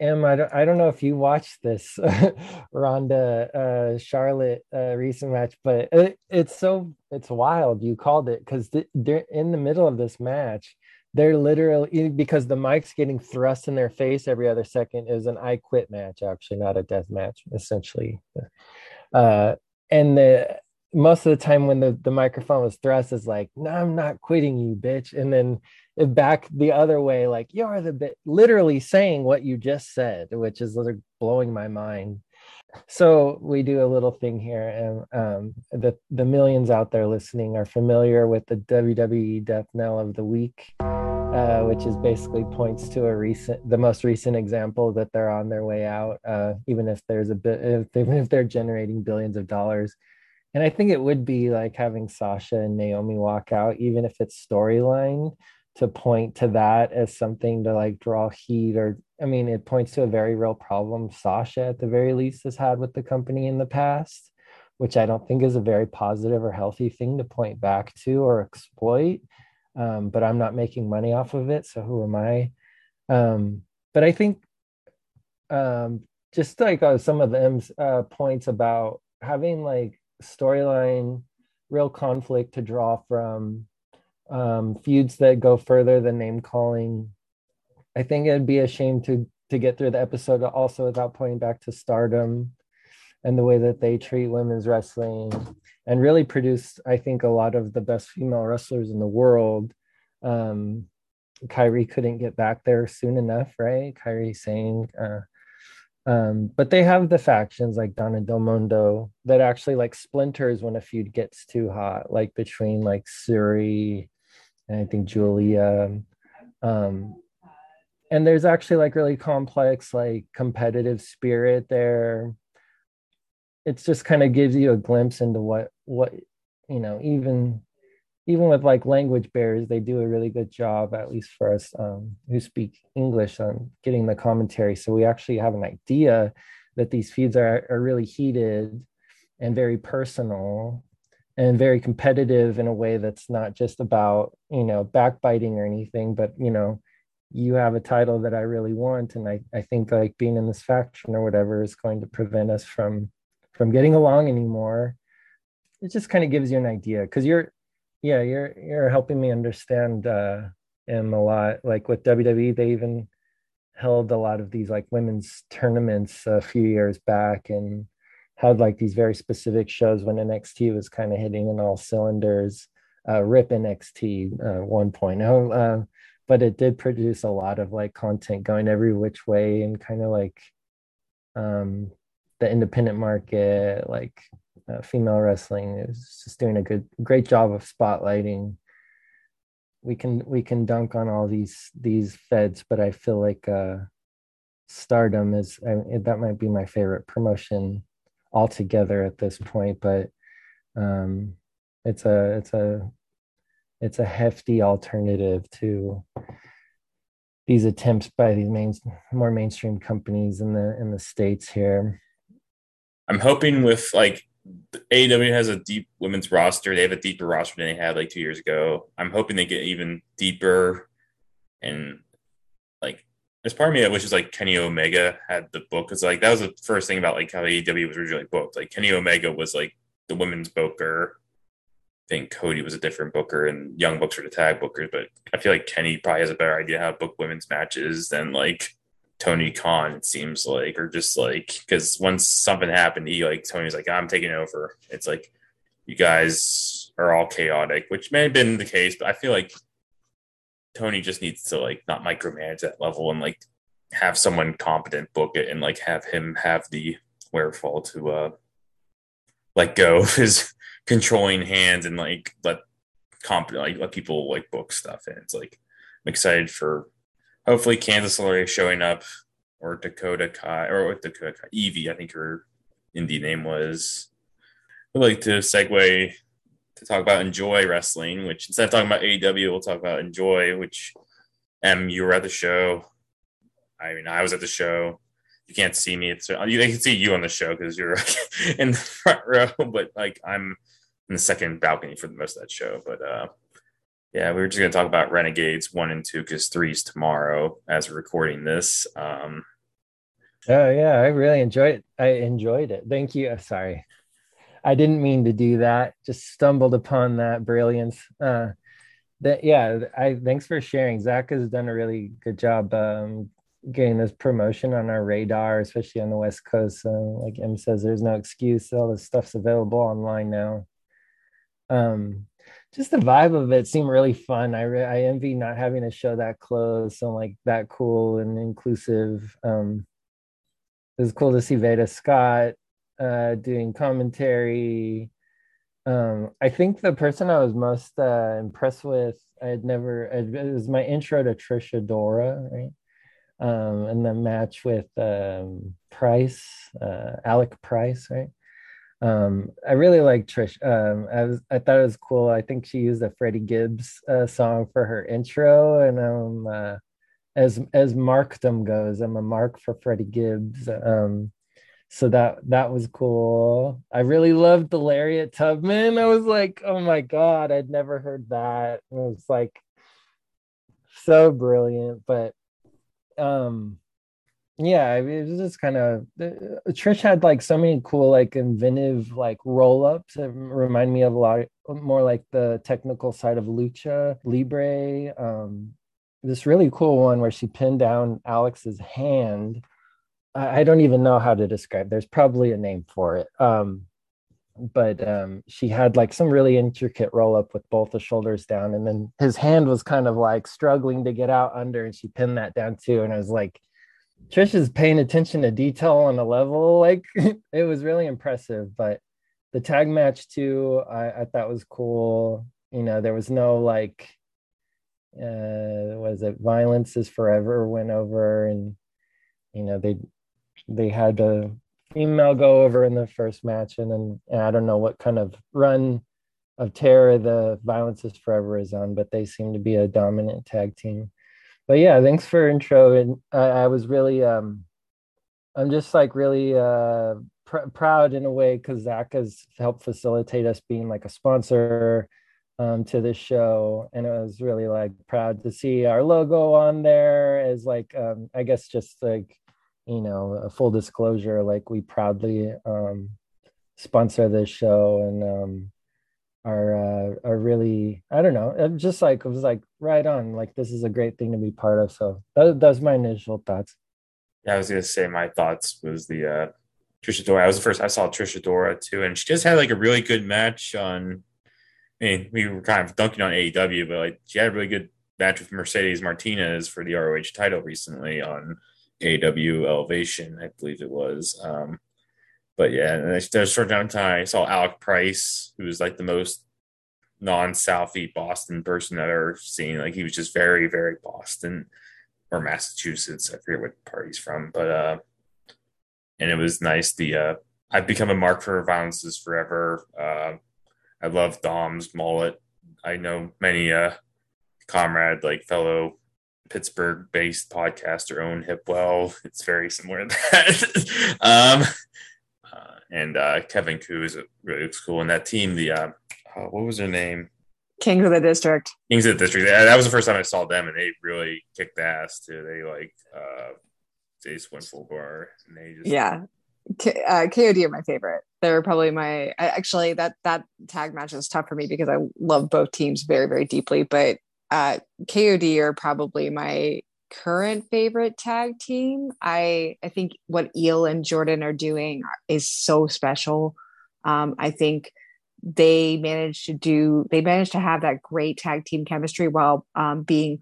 Em, I don't, I don't know if you watched this Ronda uh, Charlotte uh, recent match, but it, it's so it's wild. You called it because they're in the middle of this match they're literally because the mic's getting thrust in their face every other second is an I quit match, actually, not a death match, essentially. Uh, and the most of the time when the, the microphone was thrust is like, no, I'm not quitting you, bitch. And then back the other way, like, you're the bit literally saying what you just said, which is blowing my mind. So we do a little thing here and um, the, the millions out there listening are familiar with the wwe death knell of the week uh, which is basically points to a recent the most recent example that they're on their way out uh, even if there's a bit if, even if they're generating billions of dollars. And i think it would be like having sasha and naomi walk out even if it's storyline to point to that as something to like draw heat or I mean it points to a very real problem Sasha at the very least has had with the company in the past which I don't think is a very positive or healthy thing to point back to or exploit. Um, but I'm not making money off of it so who am I? Um, but I think um, just like uh, some of Em's uh, points about having like storyline real conflict to draw from um, feuds that go further than name calling. I think it'd be a shame to to get through the episode also without pointing back to Stardom and the way that they treat women's wrestling and really produce, I think, a lot of the best female wrestlers in the world. Um, Kairi couldn't get back there soon enough, right? Kairi Sane. Uh, um, but they have the factions like Donna Del Mondo that actually like splinters when a feud gets too hot, like between like Syuri and I think Julia. Um, and there's actually like really complex, like competitive spirit there. It's just kind of gives you a glimpse into what what you know, even even with like language barriers, they do a really good job, at least for us um, who speak English, on getting the commentary. So we actually have an idea that these feuds are, are really heated and very personal and very competitive in a way that's not just about you know backbiting or anything but you know you have a title that i really want and i, I think like being in this faction or whatever is going to prevent us from from getting along anymore. It just kind of gives you an idea because you're yeah you're you're helping me understand uh him a lot. Like with wwe they even held a lot of these like women's tournaments a few years back and had like these very specific shows when NXT was kind of hitting in all cylinders. Uh, Rip NXT uh, 1.0, uh, but it did produce a lot of like content going every which way and kind of like um, the independent market, like uh, female wrestling is just doing a good, great job of spotlighting. We can we can dunk on all these these feds, but I feel like uh, Stardom is I, that might be my favorite promotion altogether at this point but um it's a it's a it's a hefty alternative to these attempts by these main more mainstream companies in the in the states here. I'm hoping with like AEW has a deep women's roster. They have a deeper roster than they had like two years ago. I'm hoping they get even deeper and there's part of me that wishes like Kenny Omega had the book. Cause like that was the first thing about like how AEW was originally booked. Like Kenny Omega was like the women's booker I think Cody was a different booker and Young Bucks were the tag bookers, but I feel like Kenny probably has a better idea how to book women's matches than like Tony Khan, it seems like, or just like because once something happened, he like Tony's like, I'm taking over. It's like you guys are all chaotic, which may have been the case, but I feel like Tony just needs to like not micromanage that level and like have someone competent book it and like have him have the wherewithal to uh let go of his controlling hands and like let competent like let people like book stuff and it's like I'm excited for hopefully Candice LeRae showing up or Dakota Kai or what Dakota Kai Evie I think her indie name was. I'd like to segue to talk about Enjoy Wrestling, which instead of talking about AEW, we'll talk about Enjoy, which Em you were at the show. I mean, I was at the show. You can't see me. It's they can see you on the show because you're in the front row, but like I'm in the second balcony for the most of that show. But uh, yeah, we were just going to talk about Renegades one and two because three is tomorrow as we're recording this. Um, oh yeah, I really enjoyed it. I enjoyed it. Thank you. Uh, sorry, I didn't mean to do that. Just stumbled upon that brilliance. Uh, that yeah, I thanks for sharing. Zach has done a really good job um, getting this promotion on our radar, especially on the West Coast. So, like Em says, there's no excuse. All this stuff's available online now um just the vibe of it seemed really fun i re- i envy not having a show that close and like that cool and inclusive um it was cool to see veda scott uh doing commentary. Um i think the person i was most uh impressed with i had never it was my intro to Trish Adora, right? Um and the match with um price uh alec price right? Um i really like trish um i was i thought it was cool. I think she used a freddie gibbs uh, song for her intro and um uh, as as markdom goes i'm a mark for freddie gibbs um so that that was cool. I really loved the lariat tubman. I was like oh my god i'd never heard that. It was like so brilliant but um yeah it was just kind of uh, trish had like so many cool like inventive like roll-ups. That remind me of a lot more like the technical side of lucha libre. Um this really cool one where she pinned down alec's hand i, don't even know how to describe there's probably a name for it um but um she had like some really intricate roll up with both the shoulders down and then his hand was kind of like struggling to get out under and she pinned that down too and i was like Trish is paying attention to detail on a level like it was really impressive. But the tag match too, I, I thought was cool. You know, there was no like, uh, was it violence is forever went over, and you know they they had a female go over in the first match, and then and I don't know what kind of run of terror the violence is forever is on, but they seem to be a dominant tag team but yeah, thanks for intro. And I, I was really, um, I'm just like really uh, pr- proud in a way because Zach has helped facilitate us being like a sponsor um, to this show, and it was really like proud to see our logo on there as like um, I guess just like you know a full disclosure, like we proudly um, sponsor this show and um, are uh, are really I don't know. It just like it was like right on. Like this is a great thing to be part of. So that, was my initial thoughts. Yeah, I was gonna say my thoughts was the uh Trish Adora. I was the first I saw Trish Adora too, and she just had like a really good match on. I mean, we were kind of dunking on AEW, but like she had a really good match with Mercedes Martinez for the ROH title recently on AEW Elevation, I believe it was. Um, but yeah, and I there's sort of time I saw Alec Price, who was like the most non-Southie Boston person I've ever seen. Like he was just very, very Boston or Massachusetts. I forget what part he's from, but uh, and it was nice. The uh, I've become a mark for violences forever. Uh, I love Dom's mullet I know many uh comrade like fellow Pittsburgh based podcaster own Hipwell. It's very similar to that. um uh, and uh Kevin Ku is really looks cool. And that team, the uh, uh what was their name? Kings of the District. Kings of the District. That was the first time I saw them, and they really kicked ass too. They like uh, they just went full bar, and they just yeah. K- uh, KOD are my favorite. They're probably my I, actually that that tag match is tough for me because I love both teams very very deeply. But uh, KOD are probably my current favorite tag team. I I think what Eel and Jordan are doing is so special. Um, I think they managed to do they managed to have that great tag team chemistry while um, being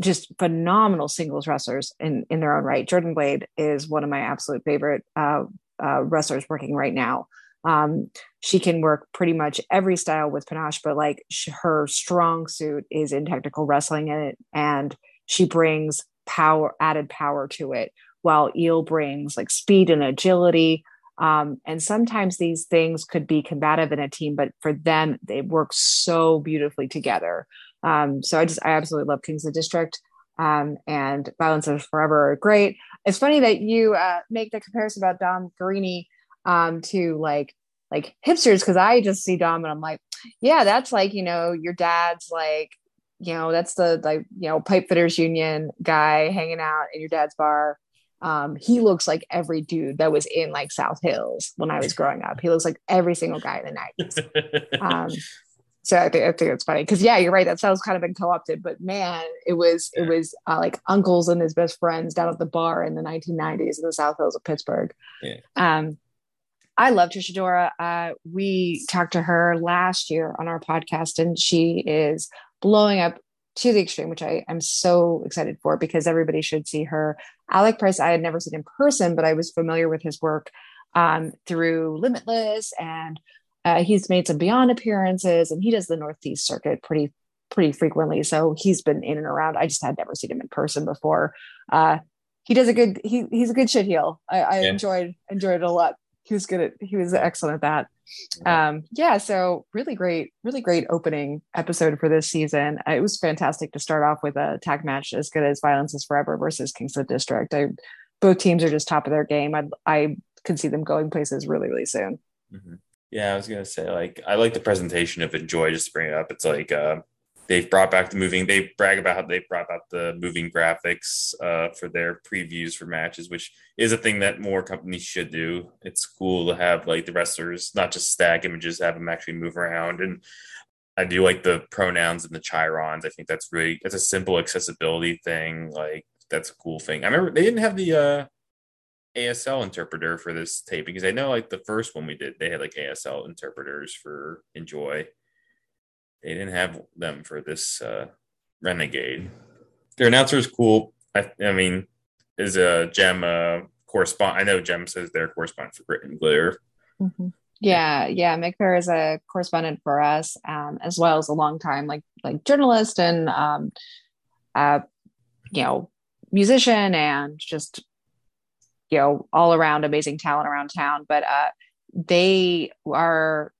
just phenomenal singles wrestlers in in their own right. Jordan Blade is one of my absolute favorite uh, uh, wrestlers working right now. Um, she can work pretty much every style with panache, but like sh- her strong suit is in technical wrestling, and and she brings power, added power to it. While Eel brings like speed and agility, um, and sometimes these things could be combative in a team, but for them, they work so beautifully together. Um, so I just, I absolutely love Kings of the District. Um, and Violence is Forever are great. It's funny that you uh, make the comparison about Dom Garrini um, to like like hipsters because I just see Dom and I'm like, yeah, that's like you know your dad's like you know that's the like you know pipe fitters union guy hanging out in your dad's bar um, he looks like every dude that was in like South Hills when I was growing up. He looks like every single guy in the 90s. Um, so I think, I think it's funny because yeah, you're right. That sounds kind of been co-opted, but man, it was it was uh, like uncles and his best friends down at the bar in the 1990s in the South Hills of Pittsburgh. Yeah. Um, I love Trish Adora. Uh, we talked to her last year on our podcast, and she is blowing up to the extreme, which I am so excited for because everybody should see her. Alec Price, I had never seen in person, but I was familiar with his work um, through Limitless, and uh, he's made some Beyond appearances, and he does the Northeast circuit pretty pretty frequently. So he's been in and around. I just had never seen him in person before. Uh, he does a good. He he's a good shit heel. I, I yeah. enjoyed enjoyed it a lot. He was good at. He was excellent at that. Um yeah so really great really great opening episode for this season. Uh, it was fantastic to start off with a tag match as good as violence is forever versus kings of district. I, both teams are just top of their game. I i could see them going places really really soon. Mm-hmm. yeah i was gonna say like i like the presentation of enjoy just to bring it up. It's like uh they've brought back the moving. They brag about how they brought back the moving graphics uh, for their previews for matches, which is a thing that more companies should do. It's cool to have like the wrestlers not just stack images, have them actually move around. And I do like the pronouns and the chyrons. I think that's really that's a simple accessibility thing. Like that's a cool thing. I remember they didn't have the uh, ASL interpreter for this tape because I know like the first one we did, they had like ASL interpreters for Enjoy they didn't have them for this uh, Renegade. Their announcer is cool. I, I mean, is a Gem uh, correspond? I know Gem says they're correspondent for Grit and Glitter. Mm-hmm. Yeah, yeah. Meg Fair is a correspondent for us, um, as well as a long time like like journalist and um, uh, you know musician and just you know all around amazing talent around town. But uh, they are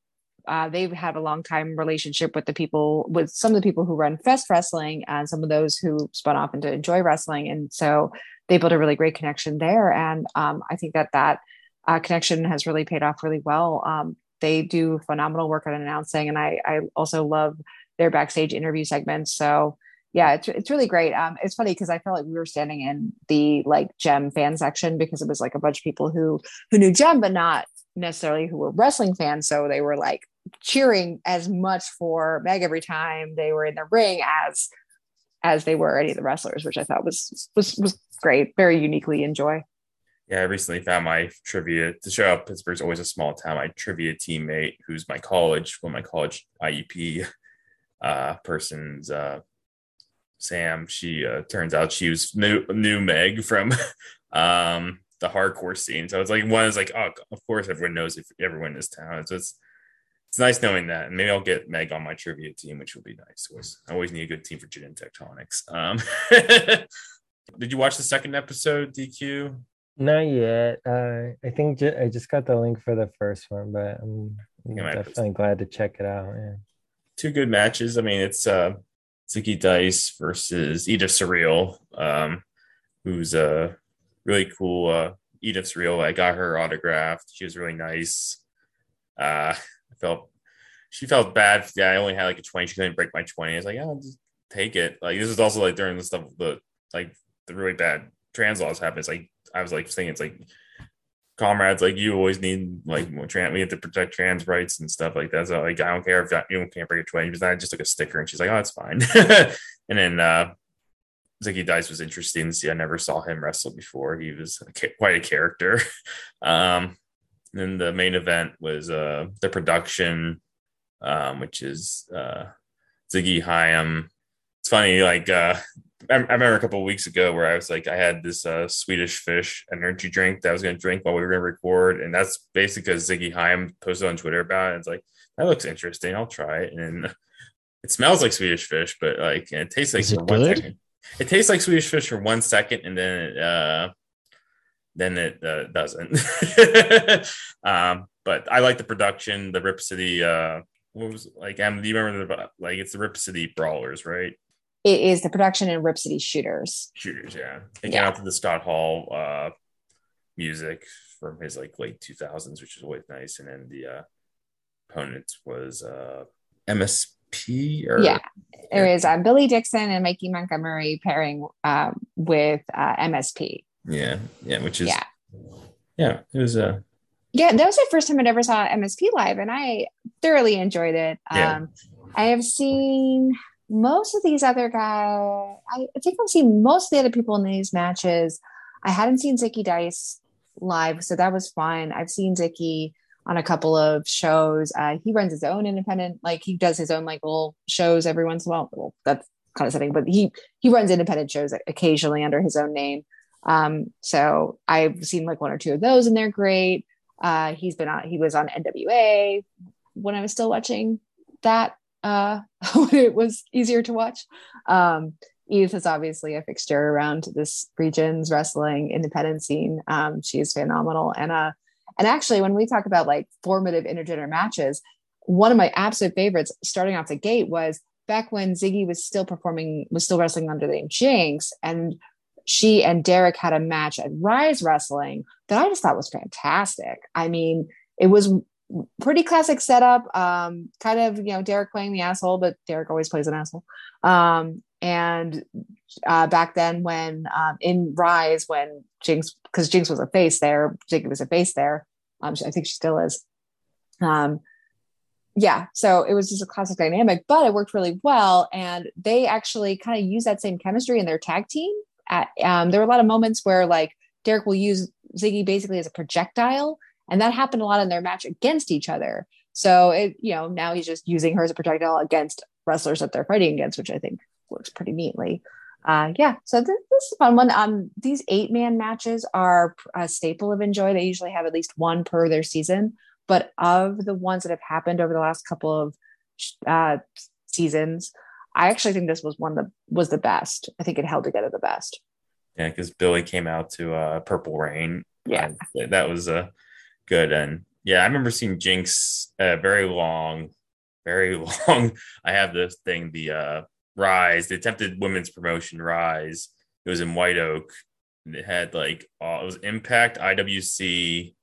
uh, they've had a long time relationship with the people with some of the people who run fest wrestling and some of those who spun off into enjoy wrestling. And so they built a really great connection there. And um, i think that that uh, connection has really paid off really well. Um, they do phenomenal work on announcing. And I, I also love their backstage interview segments. So yeah it's, it's really great. Um, it's funny because i felt like we were standing in the like gem fan section because it was like a bunch of people who who knew gem but not necessarily who were wrestling fans. So they were like cheering as much for Meg every time they were in the ring as as they were any of the wrestlers, which I thought was was was great, very uniquely enjoy. Yeah, I recently found my trivia to show up. Pittsburgh's always a small town. My trivia teammate, who's my college, well, my college IEP uh, person's uh, Sam. She uh, turns out she was knew, knew Meg from um, the hardcore scene. So it's like one is like, oh, of course everyone knows if everyone in this town. So it's it's nice knowing that. And maybe I'll get Meg on my trivia team, which will be nice. Always, I always need a good team for Gin and Tectonics. Um, did you watch the second episode, DQ? Not yet. Uh, I think ju- I just got the link for the first one, but I'm, definitely glad to check it out. Yeah. two good matches. I mean, it's uh, Zicky Dice versus Edith Surreal, um, who's a really cool uh, Edith Surreal. I got her autographed. She was really nice. Uh, felt she felt bad. Yeah, I only had like a 20. She couldn't break my 20. I was like, oh, just take it. Like this is also like during the stuff the like the really bad trans laws happen. It's like I was like saying it's like comrades like you always need like trans we have to protect trans rights and stuff like that. So like I don't care if you can't break a 20, but I just took a sticker and she's like, oh, it's fine. and then uh Zicky Dice was interesting see. I never saw him wrestle before. He was quite a character. um, then the main event was uh, the production, um, which is uh, Ziggy Haim. It's funny, like uh, I, remember a couple weeks ago where I was like, I had this uh, Swedish fish energy drink that I was going to drink while we were going to record, and that's basically because Ziggy Haim posted on Twitter about it. It's like that looks interesting. I'll try it, and it smells like Swedish fish, but like it tastes like Is it good? It tastes like Swedish fish for one second, and then it, uh, then it uh, doesn't. um, but I like the production, the Rip City. Uh, what was like? Um, do you remember the like? It's the Rip City Brawlers, right? It is the production in Rip City Shooters. Shooters, yeah. It Yeah. came out to the Scott Hall uh, music from his like late two thousands, which is always nice. And then the uh, opponent was uh, MSP or Yeah. There is uh, Billy Dixon and Mikey Montgomery pairing um, with uh, MSP. Yeah, yeah, which is Yeah. yeah, it was uh, Yeah, that was the first time I'd ever saw MSP live, and I thoroughly enjoyed it. Yeah. Um, I have seen most of these other guys. I I think I've seen most of the other people in these matches. I hadn't seen Zicky Dice live, so that was fun. I've seen Zicky on a couple of shows. Uh, he runs his own independent, like he does his own like little shows every once in a while. Well, that's kind of something, but he he runs independent shows occasionally under his own name. Um, so I've seen like one or two of those, and they're great. Uh, he's been on. He was on NWA when I was still watching that. Uh, when it was easier to watch. Um, Edith is obviously a fixture around this region's wrestling independent scene. Um, she is phenomenal, and uh, and actually, when we talk about like formative intergender matches, one of my absolute favorites, starting off the gate, was back when Ziggy was still performing, was still wrestling under the name Jinx, and she and Derek had a match at Rise Wrestling that I just thought was fantastic. I mean, it was pretty classic setup. Um, kind of, you know, Derek playing the asshole, but Derek always plays an asshole. Um, and uh, back then, when um, in Rise, when Jinx, because Jinx was a face there, Jinx was a face there. Um, I think she still is. Um, yeah, so it was just a classic dynamic, but it worked really well. And they actually kind of use that same chemistry in their tag team. At, um, there were a lot of moments where like Derek will use Ziggy basically as a projectile, and that happened a lot in their match against each other. So it, you know, now he's just using her as a projectile against wrestlers that they're fighting against, which I think works pretty neatly. Uh, yeah, so th- this is a fun one. Um, these eight man matches are a staple of Enjoy. They usually have at least one per their season, but of the ones that have happened over the last couple of uh, seasons, I actually think this was one that was the best. I think it held together the best. yeah, because Billy came out to uh, Purple Rain. Yeah. Uh, that was uh, good. And yeah, I remember seeing Jinx uh, very long, very long. I have this thing, the uh, Rise, the attempted women's promotion Rise. It was in White Oak. And it had like all, it was Impact, IWC,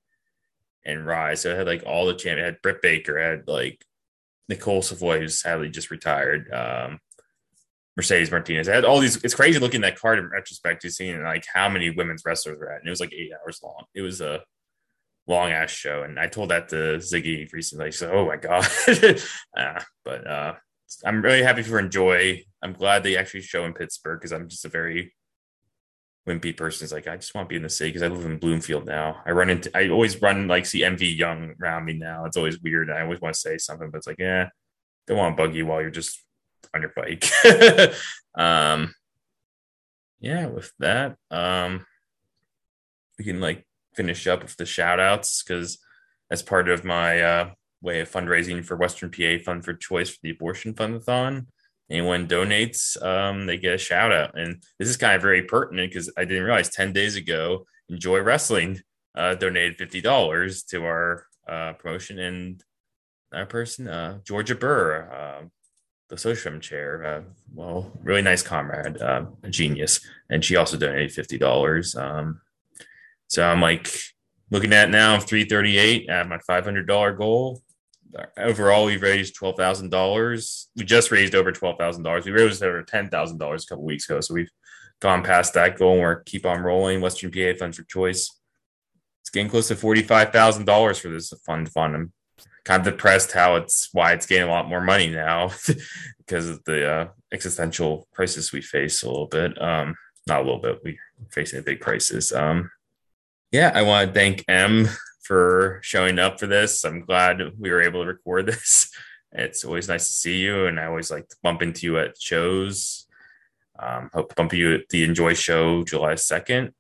and Rise. So it had like all the champ. It had Britt Baker, it had like Nicole Savoy, who's sadly just retired. Um, Mercedes Martinez. Had all these. It's crazy looking at that card in retrospect to seeing like how many women's wrestlers were at, and it was like eight hours long. It was a long ass show, and I told that to Ziggy recently. So, oh my god, uh, but uh, I'm really happy for Enjoy. I'm glad they actually show in Pittsburgh because I'm just a very wimpy person. is like I just want to be in the city because I live in Bloomfield now. I run into. I always run like see MV Young around me now. It's always weird. I always want to say something, but it's like, yeah, don't want to bug you while you're just on your bike. um, yeah, with that, um, we can like finish up with the shout outs because as part of my uh, way of fundraising for Western PA Fund for Choice for the Abortion Fundathon, anyone donates, um, they get a shout out. And this is kind of very pertinent because I didn't realize 10 days ago, Enjoy Wrestling uh, donated $50 to our uh, promotion. And that person, uh, Georgia Burr, uh, the social chair. Uh, well, really nice comrade, uh, a genius, and she also donated fifty dollars. Um, so I'm like looking at now, three thirty eight at my five hundred dollar goal. Overall, we've raised twelve thousand dollars. We just raised over twelve thousand dollars. We raised over ten thousand dollars a couple weeks ago, so we've gone past that goal. and We're keep on rolling. Western PA Funds for Choice. It's getting close to forty five thousand dollars for this fund fund. I'm kind of depressed how it's why it's getting a lot more money now because of the uh, existential crisis we face a little bit. Um, not a little bit, we're facing a big crisis. Um, yeah, I want to thank Em for showing up for this. I'm glad we were able to record this. It's always nice to see you, and I always like to bump into you at shows. Um, hope to bump you at the Enjoy show July 2nd.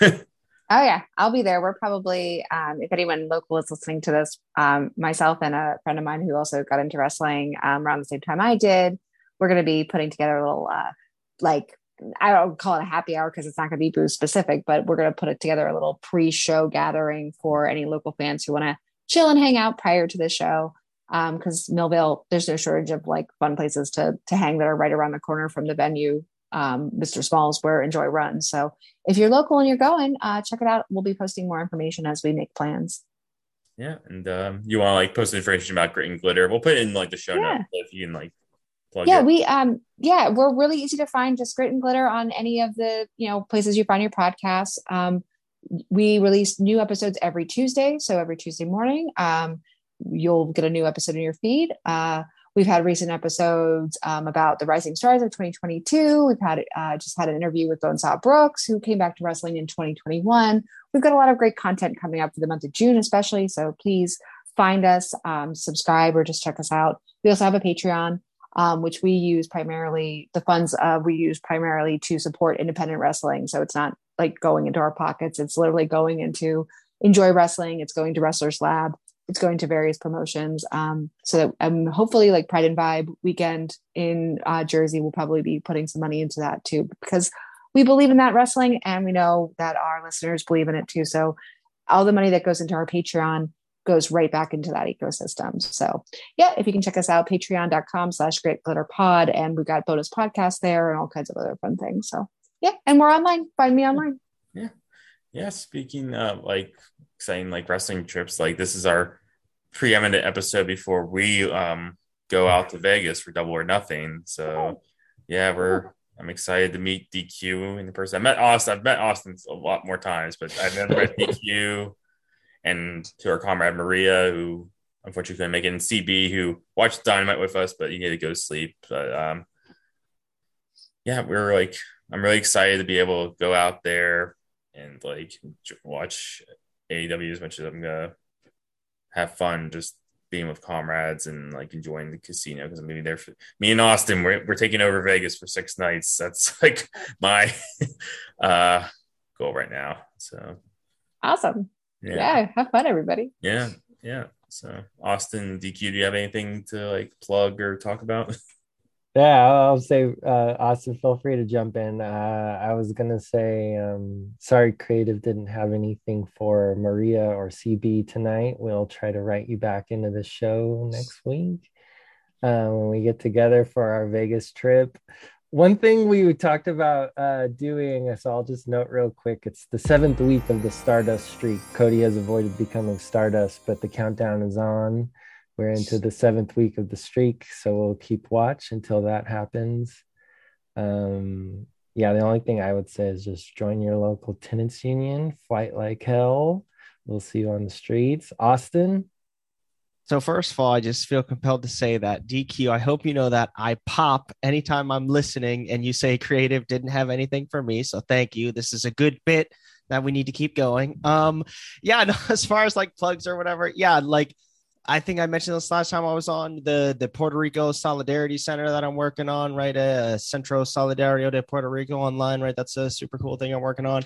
Oh yeah, I'll be there. We're probably, um, if anyone local is listening to this, um, myself and a friend of mine who also got into wrestling um, around the same time I did, we're going to be putting together a little, uh, like I don't call it a happy hour because it's not going to be booze specific, but we're going to put it together a little pre-show gathering for any local fans who want to chill and hang out prior to the show. Because um, Millvale, there's no shortage of like fun places to to hang that are right around the corner from the venue um, Mr. Smalls where Enjoy runs. So if you're local and you're going, uh, check it out. We'll be posting more information as we make plans. Yeah, and um, you want to like post information about Grit and Glitter? We'll put it in like the show yeah. notes if you can like plug. Yeah, it. we um yeah we're really easy to find. Just Grit and Glitter on any of the you know places you find your podcasts. Um, we release new episodes every Tuesday, so every Tuesday morning, um, you'll get a new episode in your feed. Uh, We've had recent episodes um, about the rising stars of 2022. We've had uh, just had an interview with Bonesaw Brooks, who came back to wrestling in 2021. We've got a lot of great content coming up for the month of June, especially. So please find us, um, subscribe, or just check us out. We also have a Patreon, um, which we use primarily, the funds uh, we use primarily to support independent wrestling. So it's not like going into our pockets, it's literally going into enjoy wrestling, it's going to Wrestlers Lab it's going to various promotions. Um, so that um, hopefully, like Pride and Vibe weekend in uh, Jersey, will probably be putting some money into that too, because we believe in that wrestling, and we know that our listeners believe in it too. So all the money that goes into our Patreon goes right back into that ecosystem. So yeah, if you can check us out, patreon.com slash grit glitter pod. And we've got bonus podcasts there and all kinds of other fun things. So yeah, and we're online. Find me online. Yeah. Yeah. Speaking of like saying like wrestling trips, like this is our preeminent episode before we um go out to Vegas for Double or Nothing. So yeah, we're I'm excited to meet DQ in person. I met Austin. I've met Austin a lot more times, but I've never met DQ and to our comrade Maria, who unfortunately couldn't make it, and CB, who watched Dynamite with us, but he had to go to sleep. But um, yeah, we're like, I'm really excited to be able to go out there and like watch AEW as much as I'm gonna have fun just being with comrades and like enjoying the casino because I'm maybe there for me and Austin. We're, we're taking over Vegas for six nights. That's like my uh goal right now. So awesome. Yeah. yeah. Have fun, everybody. Yeah. Yeah. So Austin, DQ, do you have anything to like plug or talk about? Yeah, I'll say, uh, Austin, feel free to jump in. Uh, I was gonna say, um, sorry, creative didn't have anything for Maria or CB tonight. We'll try to write you back into the show next week uh, when we get together for our Vegas trip. One thing we talked about uh, doing, so I'll just note real quick. It's the seventh week of the Stardust streak. Cody has avoided becoming Stardust, but the countdown is on. We're into the seventh week of the streak, so we'll keep watch until that happens. Um, yeah, the only thing I would say is just join your local tenants union, fight like hell. We'll see you on the streets. Austin. So first of all, I just feel compelled to say that DQ. I hope you know that I pop anytime I'm listening and you say creative didn't have anything for me. So thank you. This is a good bit that we need to keep going. Um, yeah, no, as far as like plugs or whatever, yeah, like I think I mentioned this last time I was on the the Puerto Rico Solidarity Center that I'm working on, right? Uh, Centro Solidario de Puerto Rico online, right? That's a super cool thing I'm working on.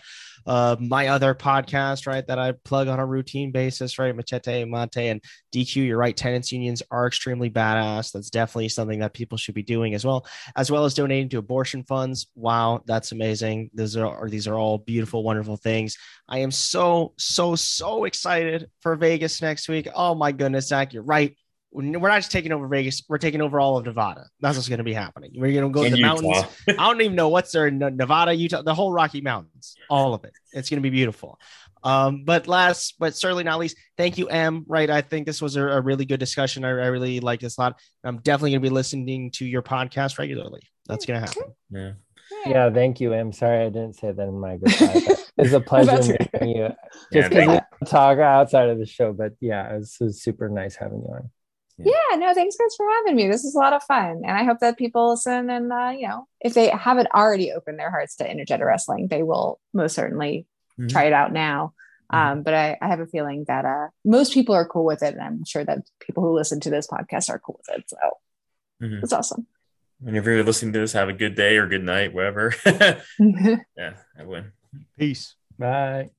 Uh, my other podcast, right, that I plug on a routine basis, right? Machete, Mate, and DQ. You're right. Tenants unions are extremely badass. That's definitely something that people should be doing as well, as well as donating to abortion funds. Wow, that's amazing. These are these are all beautiful, wonderful things. I am so so so excited for Vegas next week. Oh my goodness, You're right we're not just taking over Vegas. We're taking over all of Nevada. That's what's going to be happening. We're going to go to the Utah. mountains. I don't even know what's there in Nevada, Utah, the whole Rocky Mountains, all of it. It's going to be beautiful. Um, but last, but certainly not least, thank you, Em. Right, I think this was a, a really good discussion. I, I really like this a lot. I'm definitely going to be listening to your podcast regularly. That's going to happen. Yeah. Yeah, thank you. I'm sorry I didn't say that in my goodbye. It's a pleasure That's meeting you. Just because thank- we talk outside of the show, but yeah, it was, it was super nice having you on. Yeah, no, thanks guys for having me. This is a lot of fun. And I hope that people listen and, uh, you know, if they haven't already opened their hearts to intergender wrestling, they will most certainly Mhm. try it out now. Um, but I, I have a feeling that uh, most people are cool with it. And I'm sure that people who listen to this podcast are cool with it. So Mhm. it's awesome. Whenever you're listening to this, have a good day or good night, whatever. yeah, I win. Peace. Bye.